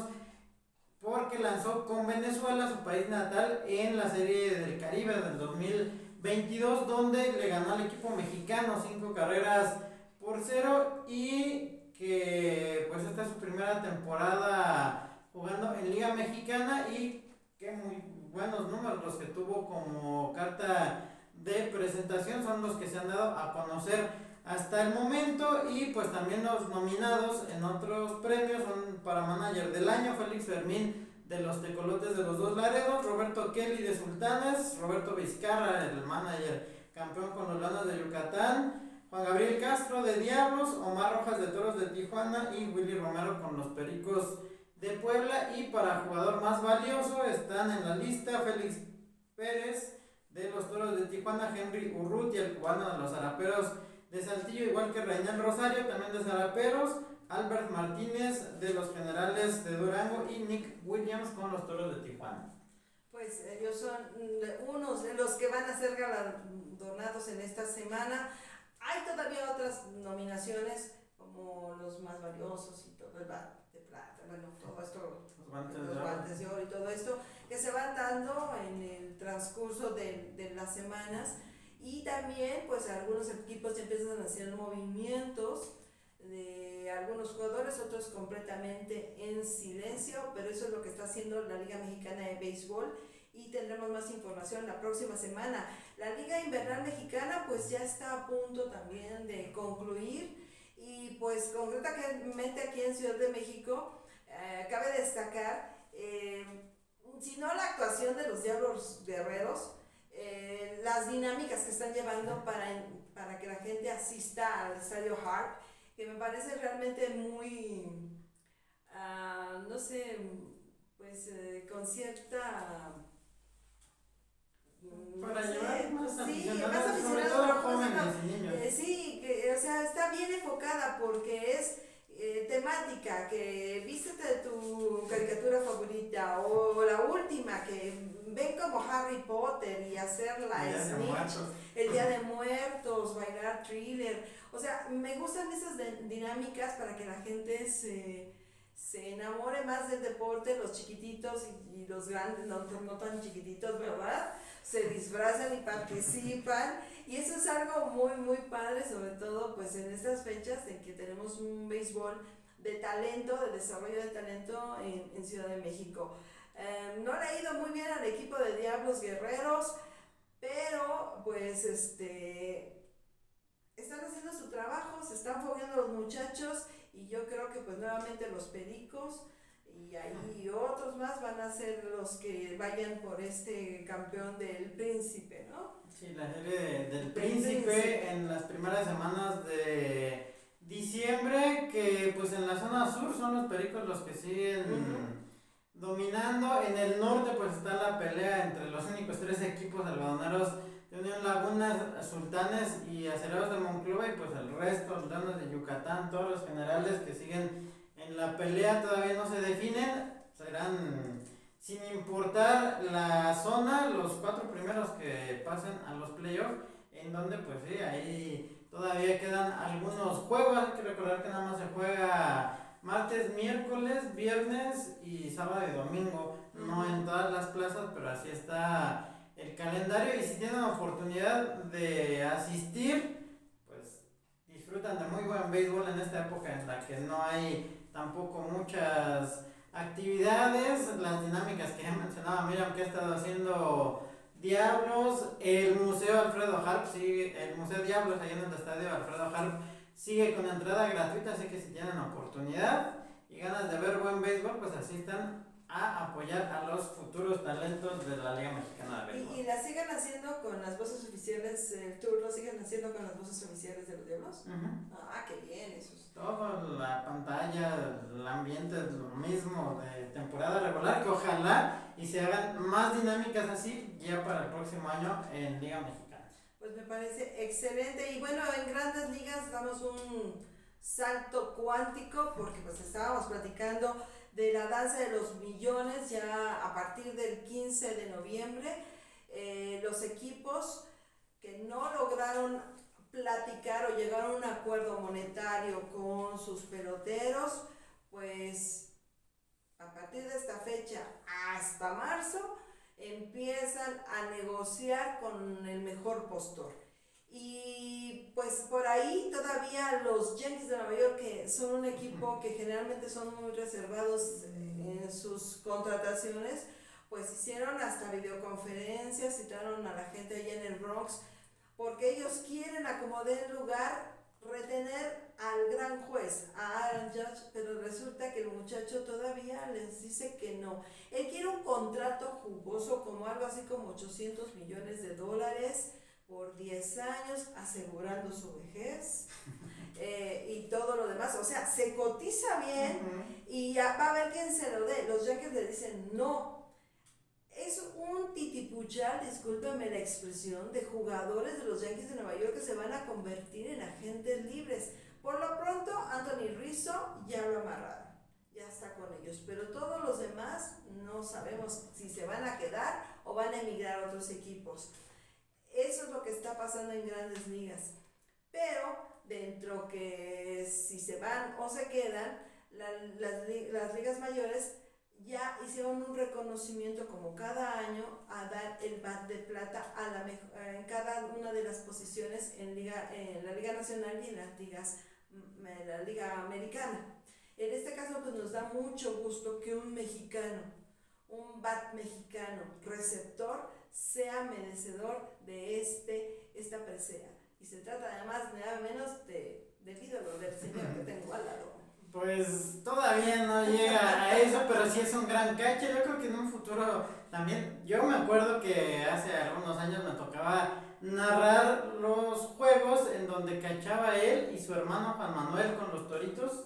porque lanzó con Venezuela, su país natal, en la serie del Caribe del 2022, donde le ganó al equipo mexicano cinco carreras por cero y que pues esta es su primera temporada jugando en Liga Mexicana y qué muy buenos números los que tuvo como carta de presentación son los que se han dado a conocer hasta el momento y pues también los nominados en otros premios son para manager del año Félix Fermín de los Tecolotes de los Dos Laredos, Roberto Kelly de Sultanes, Roberto Vizcarra el manager campeón con los Lanos de Yucatán, Juan Gabriel Castro de Diablos, Omar Rojas de Toros de Tijuana y Willy Romero con los Pericos de Puebla y para jugador más valioso están en la lista Félix Pérez de los Toros de Tijuana, Henry Urruti, el cubano de los Zaraperos de Saltillo, igual que Reynel Rosario, también de Zaraperos, Albert Martínez de los Generales de Durango y Nick Williams con los Toros de Tijuana. Pues ellos son unos de los que van a ser galardonados en esta semana. Hay todavía otras nominaciones como los más valiosos y todo el bueno, todo esto, los guantes, de oro y todo esto, que se van dando en el transcurso de, de las semanas. Y también, pues algunos equipos ya empiezan a hacer movimientos de algunos jugadores, otros completamente en silencio, pero eso es lo que está haciendo la Liga Mexicana de Béisbol y tendremos más información la próxima semana. La Liga Invernal Mexicana pues ya está a punto también de concluir y pues concretamente aquí en Ciudad de México, eh, cabe destacar, eh, si no la actuación de los Diablos Guerreros, eh, las dinámicas que están llevando para, para que la gente asista al estadio Hart, que me parece realmente muy, ah, no sé, pues con cierta para llevar más sí, más sobre todo jóvenes. Eh, sí, que, o sea, está bien enfocada porque es eh, temática, que vístete tu caricatura favorita o la última, que ven como Harry Potter y hacer la Snitch, el Día de Muertos, bailar thriller. O sea, me gustan esas dinámicas para que la gente se se enamore más del deporte, los chiquititos y, los grandes, no, no, tan chiquititos, ¿verdad? Se disfrazan y participan. Y eso es algo muy, muy padre, sobre todo pues en estas fechas en que tenemos un béisbol de talento, de desarrollo de talento en, en Ciudad de México. Em, no le ha ido muy bien al equipo de Diablos Guerreros, pero pues este están haciendo su trabajo, se están fogueando los muchachos y yo creo que pues nuevamente los pericos y ahí otros más van a ser los que vayan por este campeón del príncipe, ¿no? Sí, la serie del príncipe, en las primeras semanas de diciembre, que pues en la zona sur son los pericos los que siguen dominando. En el norte pues está la pelea entre los únicos tres equipos algodoneros de Unión Lagunas, Sultanes y Acerados de Monclova y pues el resto, Sultanes de Yucatán, todos los generales que siguen en la pelea todavía no se definen, serán sin importar la zona, los cuatro primeros que pasen a los playoffs, en donde pues sí, ahí todavía quedan algunos juegos, hay que recordar que nada más se juega martes, miércoles, viernes y sábado y domingo, no en todas las plazas, pero así está el calendario. Y si tienen oportunidad de asistir, pues disfrutan de muy buen béisbol en esta época en la que no hay tampoco muchas actividades, las dinámicas que ya mencionaba Miriam que ha estado haciendo Diablos, el Museo Alfredo Harp sigue, el Museo Diablos ahí en el estadio Alfredo Harp sigue con entrada gratuita, así que si tienen oportunidad y ganas de ver buen béisbol, pues asistan a apoyar a los futuros talentos de la Liga Mexicana de Béisbol. ¿Y, y la siguen haciendo con las voces oficiales, el tour lo siguen haciendo con las voces oficiales de los Diablos? Ujú. Ah, qué bien, eso es. Todo, la pantalla, el ambiente es lo mismo de temporada regular, que ojalá y se hagan más dinámicas así ya para el próximo año en Liga Mexicana. Pues me parece excelente. Y bueno, en grandes ligas damos un salto cuántico porque pues estábamos platicando de la danza de los millones ya a partir del 15 de noviembre. Eh, los equipos que no lograron platicar o llegar a un acuerdo monetario con sus peloteros, pues a partir de esta fecha hasta marzo empiezan a negociar con el mejor postor. Y pues por ahí todavía los Yankees de Nueva York, que son un equipo que generalmente son muy reservados en sus contrataciones, pues hicieron hasta videoconferencias, citaron a la gente allá en el Bronx, porque ellos quieren acomodar el lugar, retener al gran juez, a Aaron Judge, pero resulta que el muchacho todavía les dice que no. Él quiere un contrato jugoso como algo así como 800 millones de dólares por 10 años, asegurando su vejez eh, y todo lo demás. O sea, se cotiza bien y ya va a ver quién se lo dé. Los Yankees le dicen no. Es un titipuchal, discúlpeme la expresión, de jugadores de los Yankees de Nueva York que se van a convertir en agentes libres. Por lo pronto, Anthony Rizzo ya lo amarraron, ya está con ellos, pero todos los demás no sabemos si se van a quedar o van a emigrar a otros equipos. Eso es lo que está pasando en grandes ligas. Pero dentro que si se van o se quedan, la- las, las ligas mayores ya hicieron un reconocimiento como cada año a dar el bat de plata a la eh, en cada una de las posiciones en, liga, en la Liga Nacional y en las ligas, mm, la Liga Americana. En este caso pues nos da mucho gusto que un mexicano, un bat mexicano receptor sea merecedor de este, esta presea. Y se trata además nada menos de, del ídolo del señor que tengo al lado. Pues todavía no llega a eso, pero sí es un gran catcher. Yo creo que en un futuro también. Yo me acuerdo que hace algunos años me tocaba narrar los juegos en donde cachaba él y su hermano Juan Manuel con los toritos.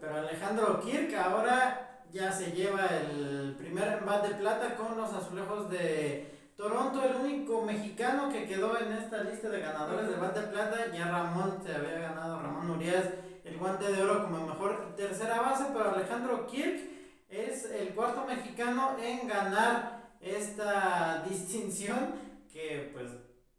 Pero Alejandro Kirk ahora ya se lleva el primer bat de plata con los azulejos de Toronto, el único mexicano que quedó en esta lista de ganadores de bat de plata. Ya Ramón se había ganado, Ramón Urias, el guante de oro como mejor tercera base, pero Alejandro Kirk es el cuarto mexicano en ganar esta distinción que pues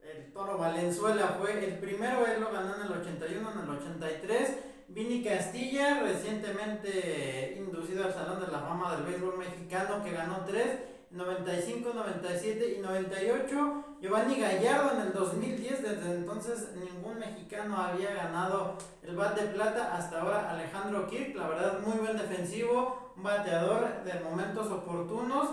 el Toro Valenzuela fue el primero, él lo ganó en el 81, en el 83. Vini Castilla, recientemente inducido al Salón de la Fama del Béisbol Mexicano, que ganó 3, 95, 97 y 98. Giovanni Gallardo en el 2010, desde entonces ningún mexicano había ganado el bat de plata. Hasta ahora Alejandro Kirk, la verdad muy buen defensivo, un bateador de momentos oportunos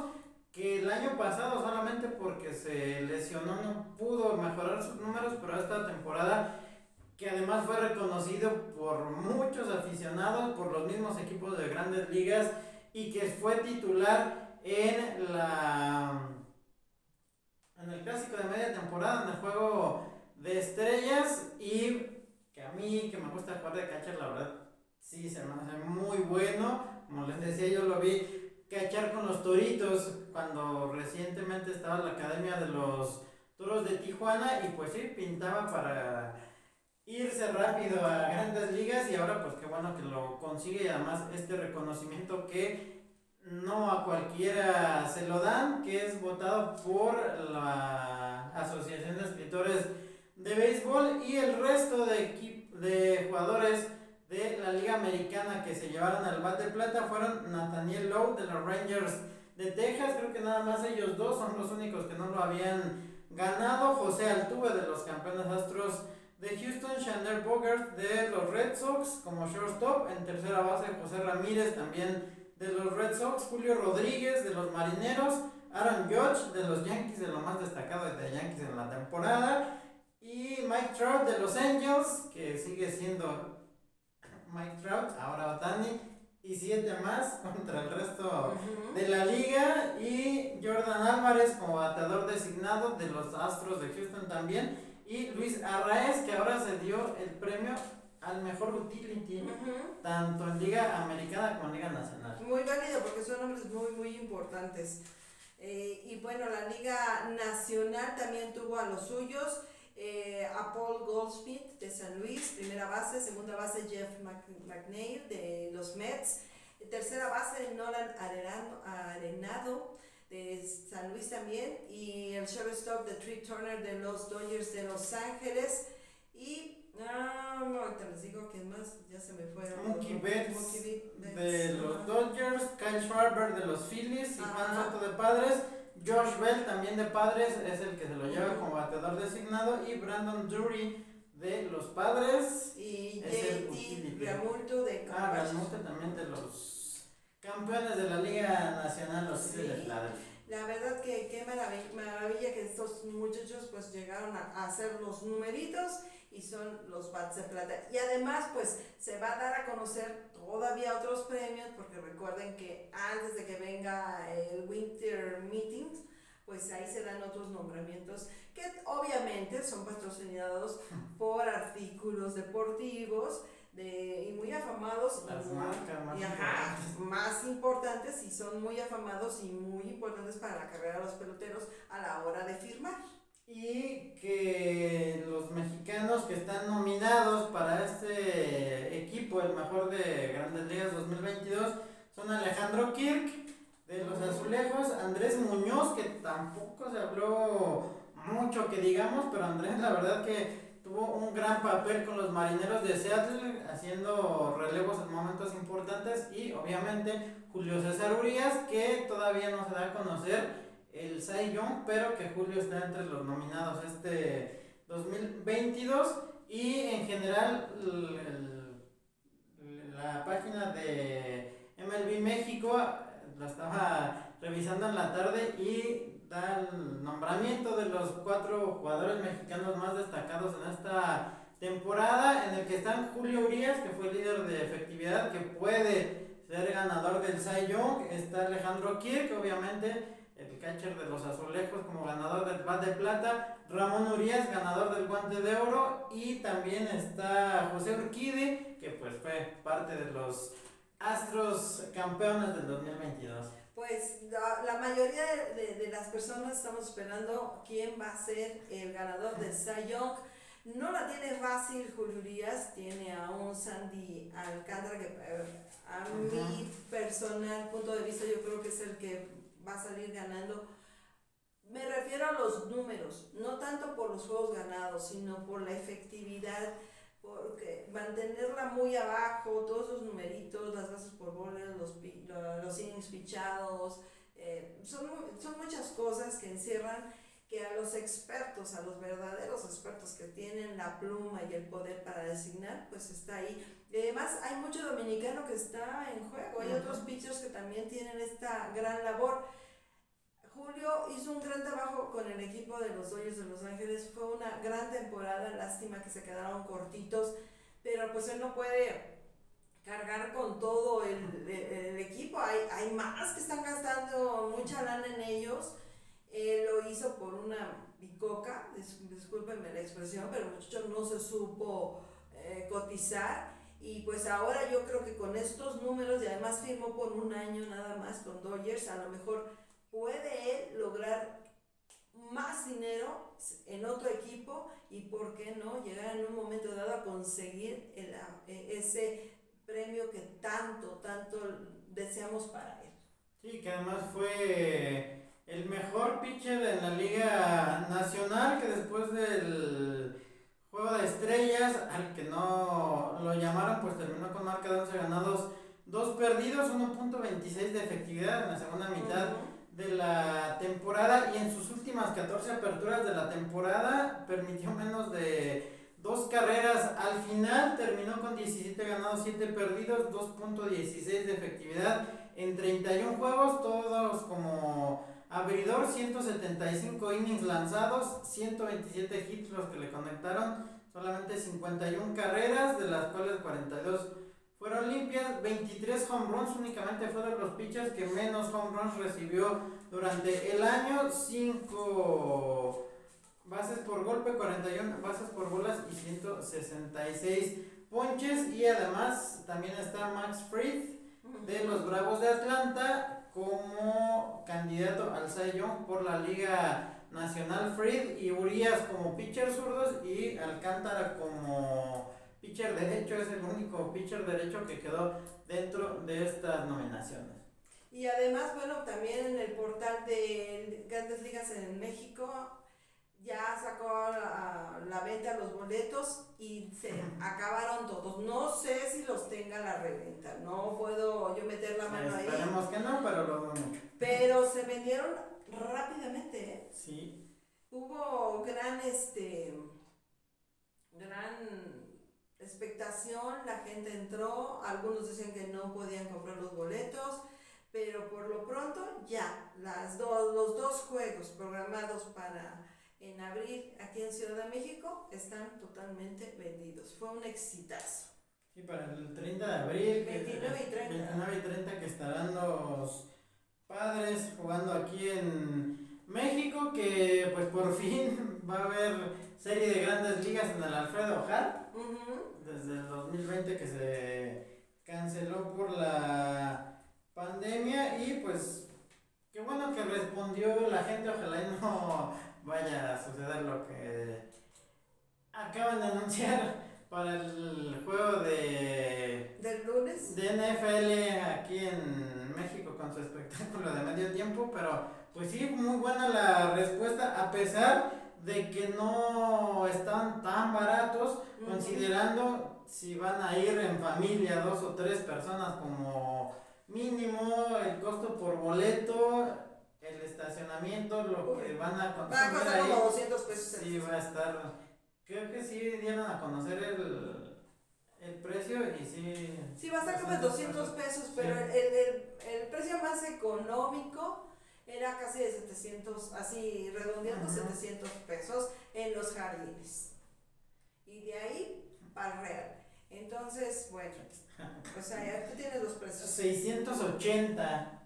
que el año pasado solamente porque se lesionó no pudo mejorar sus números, pero esta temporada que además fue reconocido por muchos aficionados, por los mismos equipos de grandes ligas y que fue titular en la en el clásico de media temporada en el juego de estrellas y que a mí que me gusta jugar de catcher la verdad sí se me hace muy bueno. Como les decía yo lo vi cachar con los toritos cuando recientemente estaba en la academia de los toros de Tijuana y pues sí pintaba para irse rápido a grandes ligas y ahora pues qué bueno que lo consigue y además este reconocimiento que no a cualquiera se lo dan, que es votado por la Asociación de Escritores de Béisbol y el resto de, de jugadores de la Liga Americana que se llevaron al bat de plata fueron Nathaniel Lowe de los Rangers de Texas, creo que nada más ellos dos son los únicos que no lo habían ganado, José Altuve de los campeones astros de Houston, Chandler Bogart de los Red Sox como shortstop, en tercera base José Ramírez también de los Red Sox, Julio Rodríguez de los Marineros, Aaron Judge de los Yankees, de lo más destacado de Yankees en la temporada, y Mike Trout de los Angels, que sigue siendo Mike Trout, ahora Otani, y 7 más contra el resto de la liga. Y Jordan Álvarez como bateador designado de los Astros de Houston también. Y Luis Arraez, que ahora se dio el premio al mejor utility, tanto en Liga Americana como en Liga Nacional. Muy válido porque son nombres muy, muy importantes. Eh, y bueno, la Liga Nacional también tuvo a los suyos. Eh, a Paul Goldsmith de San Luis, primera base, segunda base Jeff McNeil de los Mets, tercera base Nolan Arenado de San Luis también y el shortstop de Tree Turner de los Dodgers de Los Ángeles y ah, no, ahorita les digo quién más, ya se me fue. Mookie Betts, de los Dodgers, Kyle Schwarber de los Phillies y Juan Soto de Padres. Josh Bell, también de Padres, es el que se lo lleva como bateador designado. Y Brandon Drury de los Padres. Y JT Realmuto de Ah, Realmuto también de los campeones de la Liga Nacional, los sí. de La verdad que qué maravilla, maravilla, que estos muchachos pues llegaron a, hacer los numeritos y son los bats de plata. Y además pues se va a dar a conocer todavía otros premios, porque recuerden que antes de que venga el Winter Meetings, pues ahí se dan otros nombramientos que obviamente son patrocinados por artículos deportivos de, y muy afamados. Las marcas más, importantes. más importantes y son muy afamados y muy importantes para la carrera de los peloteros a la hora de firmar. Y que los mexicanos que están nominados para este equipo, el mejor de Grandes Ligas 2022, son Alejandro Kirk de los Azulejos, Andrés Muñoz, que tampoco se habló mucho que digamos, pero Andrés la verdad que tuvo un gran papel con los marineros de Seattle, haciendo relevos en momentos importantes, y obviamente Julio César Urias, que todavía no se da a conocer el Cy Young, pero que Julio está entre los nominados este 2022 y en general la página de MLB México la estaba revisando en la tarde y da el nombramiento de los cuatro jugadores mexicanos más destacados en esta temporada en el que están Julio Urias que fue líder de efectividad que puede ser ganador del Cy Young está Alejandro Kirk obviamente catcher de los azulejos como ganador del bat de plata, Ramón Urias ganador del guante de oro y también está José Urquide que pues fue parte de los Astros campeones del 2022. Pues la, mayoría de, de, las personas estamos esperando quién va a ser el ganador de Cy Young. No la tiene fácil Julio Urias, tiene a un Sandy Alcántara que eh, a mi personal punto de vista yo creo que es el que va a salir ganando. Me refiero a los números, no tanto por los juegos ganados, sino por la efectividad, porque mantenerla muy abajo, todos esos numeritos, las bases por bolas, los, los innings pichados, eh, son, son muchas cosas que encierran que a los expertos, a los verdaderos expertos que tienen la pluma y el poder para designar, pues está ahí. Y además hay mucho dominicano que está en juego, hay otros pitchers que también tienen esta gran labor. Julio hizo un gran trabajo con el equipo de los Dodgers de Los Ángeles, fue una gran temporada, lástima que se quedaron cortitos, pero pues él no puede cargar con todo el, el, equipo, hay, hay más que están gastando mucha lana en ellos, él lo hizo por una bicoca, discúlpenme la expresión, pero el muchacho no se supo eh, cotizar y pues ahora yo creo que con estos números y además firmó por un año nada más con Dodgers, a lo mejor puede él lograr más dinero en otro equipo y por qué no llegar en un momento dado a conseguir el, e, ese premio que tanto, tanto deseamos para él. Sí, que además fue el mejor pitcher en la Liga Nacional que después del Juego de Estrellas, al que no lo llamaron, pues terminó con marca de 11 ganados, 2 perdidos, 1.26 de efectividad en la segunda mitad de la temporada y en sus últimas 14 aperturas de la temporada permitió menos de dos carreras. Al final terminó con 17 ganados, 7 perdidos, 2.16 de efectividad en 31 juegos, todos como abridor, 175 innings lanzados, 127 hits los que le conectaron, solamente 51 carreras, de las cuales 42 fueron limpias, 23 home runs, únicamente fue de los pitchers que menos home runs recibió durante el año, 5 bases por golpe, 41 bases por bolas y 166 ponches y además también está Max Fried de los Bravos de Atlanta como candidato al Cy Young por la Liga Nacional Fried y Urias como pitcher zurdos y Alcántara como pitcher derecho, es el único pitcher derecho que quedó dentro de estas nominaciones. Y además, bueno, también en el portal de Grandes Ligas en México ya sacó a la venta los boletos y se acabaron todos. No sé si los tenga la reventa, no puedo yo meter la mano ahí. Esperemos que no, pero lo mucho. Pero se vendieron rápidamente, ¿eh? Sí. Hubo gran, este, gran expectación, la gente entró, algunos decían que no podían comprar los boletos, pero por lo pronto ya, las dos, los dos juegos programados para en abril aquí en Ciudad de México están totalmente vendidos. Fue un exitazo. Sí, para el 30 de abril. 29 y 30. 29 y 30 que estarán los padres jugando aquí en México, que pues por fin va a haber serie de grandes ligas en el Alfredo Hart. Desde el 2020 que se canceló por la pandemia y pues qué bueno que respondió la gente, ojalá y no vaya a suceder lo que acaban de anunciar para el juego de del lunes de NFL aquí en México con su espectáculo de medio tiempo, pero pues sí, muy buena la respuesta a pesar de que no están tan baratos, considerando si van a ir en familia dos o tres personas como mínimo, el costo por boleto, estacionamiento, lo que van a consumir Va a costar como 200 pesos. Sí, va a estar, creo que sí dieron a conocer el, el precio y sí. Sí, va a estar como 200 pesos, pero el, el, el precio más económico era casi de 700, así redondeando 700 pesos en los jardines. Y de ahí para real. Entonces, bueno, o sea, ya tú tienes los precios. 680.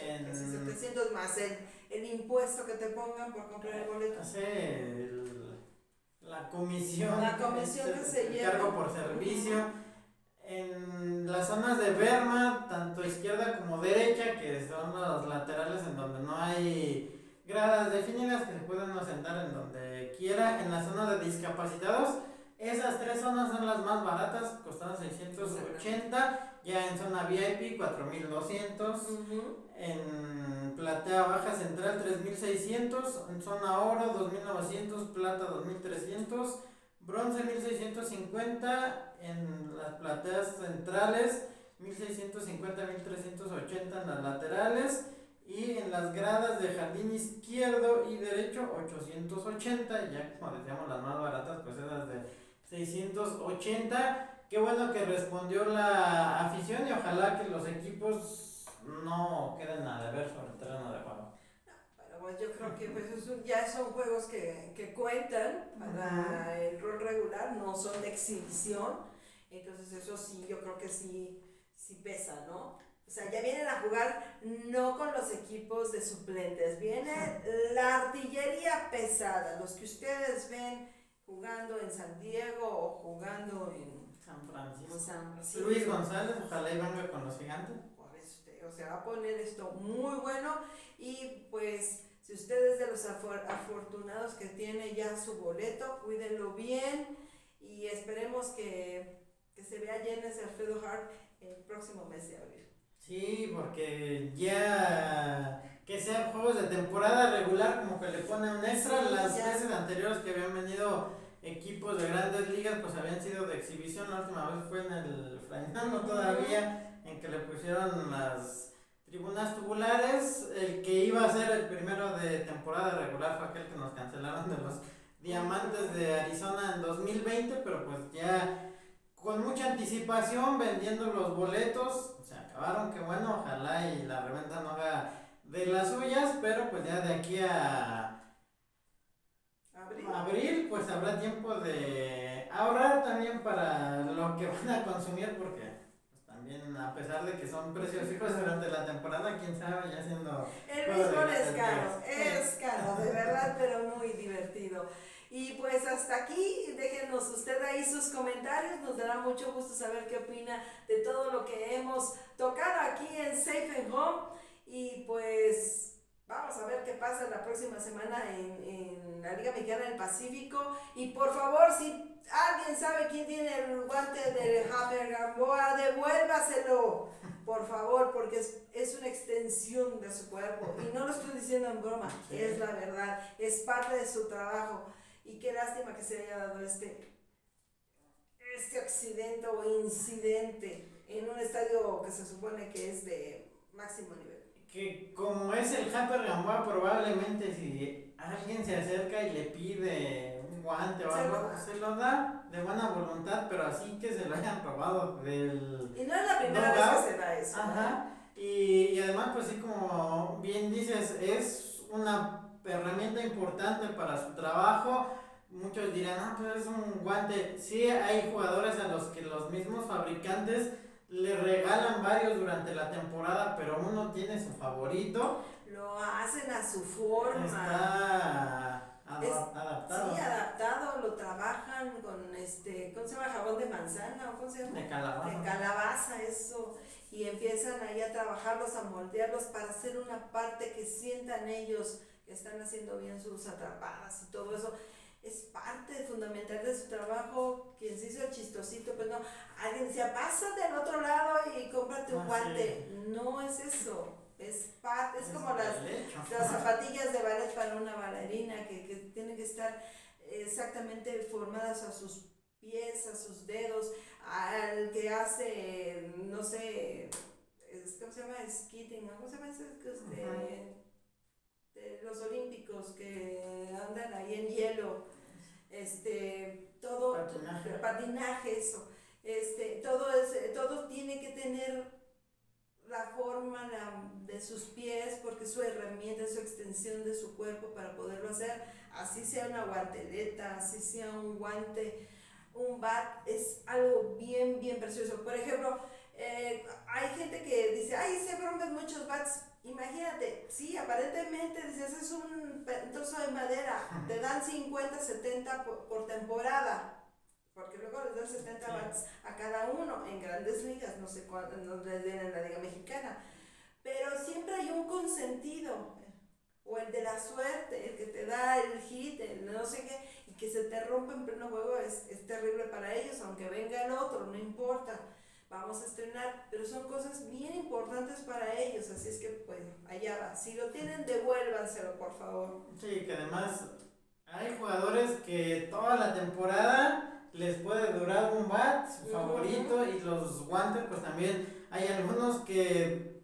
En... 700 más el, el, impuesto que te pongan por comprar el boleto. El, la comisión. La comisión que, se lleva. Cargo por servicio en las zonas de Berma, tanto izquierda como derecha, que son los laterales en donde no hay gradas definidas, que se pueden sentar en donde quiera, en la zona de discapacitados. Esas tres zonas son las más baratas, costando 680, ya en zona VIP 4200, en platea baja central 3600, en zona oro 2900, plata 2300 Bronce 1650 en las plateas centrales, 1650, 1380 en las laterales y en las gradas de jardín izquierdo y derecho 880, ya como decíamos las más baratas pues esas de 680. Qué bueno que respondió la afición y ojalá que los equipos no queden a deber sobre el terreno de juego pues yo creo que pues ya son juegos que, que cuentan para el rol regular, no son de exhibición, entonces eso sí, yo creo que sí, sí pesa, ¿no? O sea, ya vienen a jugar no con los equipos de suplentes, viene la artillería pesada, los que ustedes ven jugando en San Diego o jugando en San Francisco. San Francisco. Luis González, ojalá y venga con los gigantes. O sea, va a poner esto muy bueno y pues si usted es de los afortunados que tiene ya su boleto, cuídenlo bien y esperemos que, se vea lleno ese Alfredo Hart el próximo mes de abril. Sí, porque ya que sean juegos de temporada regular, como que le ponen extra. Las veces anteriores que habían venido equipos de grandes ligas, pues habían sido de exhibición. La última vez fue en el Frainano todavía, en que le pusieron las tribunas tubulares. El que iba a ser el primero de temporada regular fue aquel que nos cancelaron de los Diamantes de Arizona en 2020, pero pues ya con mucha anticipación vendiendo los boletos, se acabaron, que bueno, ojalá y la reventa no haga de las suyas, pero pues ya de aquí a abril, abril pues habrá tiempo de ahorrar también para lo que van a consumir porque a pesar de que son precios fijos durante la temporada, quién sabe, ya siendo... El béisbol es caro, es caro, de verdad, pero muy divertido. Y pues hasta aquí, déjenos usted ahí sus comentarios, nos dará mucho gusto saber qué opina de todo lo que hemos tocado aquí en Safe and Home. Y pues vamos a ver qué pasa la próxima semana en, en la Liga Mexicana del Pacífico. Y por favor, si alguien sabe quién tiene el guante de Hammer Gamboa, devuélvaselo. Por favor, porque es, es, una extensión de su cuerpo. Y no lo estoy diciendo en broma, es la verdad, es parte de su trabajo. Y qué lástima que se haya dado este, este accidente o incidente en un estadio que se supone que es de máximo nivel. Que como es el Hamper Gamboa, probablemente si alguien se acerca y le pide un guante o algo, se lo da de buena voluntad, pero así que se lo hayan robado del... Y no es la primera vez que se da eso. Ajá. Y, y además, pues sí, como bien dices, es una herramienta importante para su trabajo. Muchos dirán, ah, pues es un guante. Sí, hay jugadores a los que los mismos fabricantes le regalan varios durante la temporada, pero uno tiene su favorito. Lo hacen a su forma. Está adaptado. Sí, adaptado, lo trabajan con este, ¿cómo se llama? Jabón de manzana o cómo se llama? De calabaza. De calabaza, eso. Y empiezan ahí a trabajarlos, a moldearlos para hacer una parte que sientan ellos que están haciendo bien sus atrapadas y todo eso. Es parte fundamental de su trabajo. Quien se hizo el chistosito, pues no. Alguien decía, pasa del otro lado y cómprate un ah, guante. No es eso. Es parte, es, como las, las, zapatillas de ballet para una bailarina que, que tienen que estar exactamente formadas a sus pies, a sus dedos, al que hace, no sé, ¿cómo se llama? Skitting, ¿cómo se llama? Este, los olímpicos que andan ahí en hielo, este, todo, patinaje, eso, este, todo, es, todo tiene que tener la forma de sus pies porque su herramienta, su extensión de su cuerpo para poderlo hacer, así sea una guanteleta, así sea un guante, un bat, es algo bien, bien precioso. Por ejemplo, eh, hay gente que dice, ay, se rompen muchos bats, Imagínate, sí, aparentemente dices, es un trozo de madera, te dan 50, 70 por, temporada, porque luego les dan 70 watts a cada uno en grandes ligas, no sé cuánto les den en la liga mexicana, pero siempre hay un consentido, o el de la suerte, el que te da el hit, el no sé qué, y que se te rompe en pleno juego es, es terrible para ellos, aunque venga el otro, no importa vamos a estrenar, pero son cosas bien importantes para ellos, así es que pues allá va. Si lo tienen, devuélvanselo, por favor. Sí, que además hay jugadores que toda la temporada les puede durar un bat, su favorito, y los guantes, pues también hay algunos que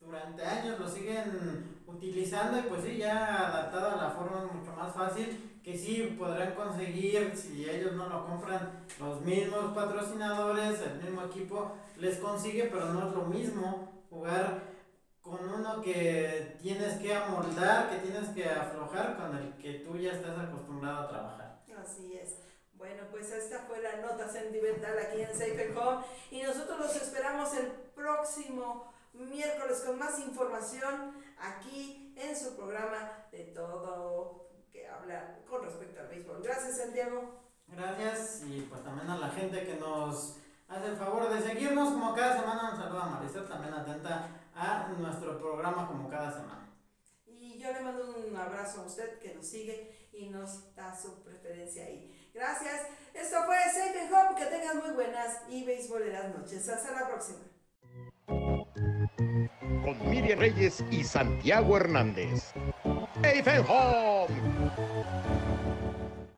durante años lo siguen utilizando y pues sí, ya adaptado a la forma mucho más fácil que sí podrán conseguir, si ellos no lo compran, los mismos patrocinadores, el mismo equipo les consigue, pero no es lo mismo jugar con uno que tienes que amoldar, que tienes que aflojar, con el que tú ya estás acostumbrado a trabajar. Así es. Bueno, pues esta fue la nota sentimental aquí en Safe y nosotros los esperamos el próximo miércoles con más información aquí en su programa de todo que habla con respecto al béisbol. Gracias, Santiago. Gracias y pues también a la gente que nos hace el favor de seguirnos como cada semana. Nos saluda Maricel, también atenta a nuestro programa como cada semana. Y yo le mando un abrazo a usted que nos sigue y nos da su preferencia ahí. Gracias. Esto fue Safe and Home. Que tengan muy buenas y béisboleras noches. Hasta la próxima. Con Miriam Reyes y Santiago Hernández. Safe and Home.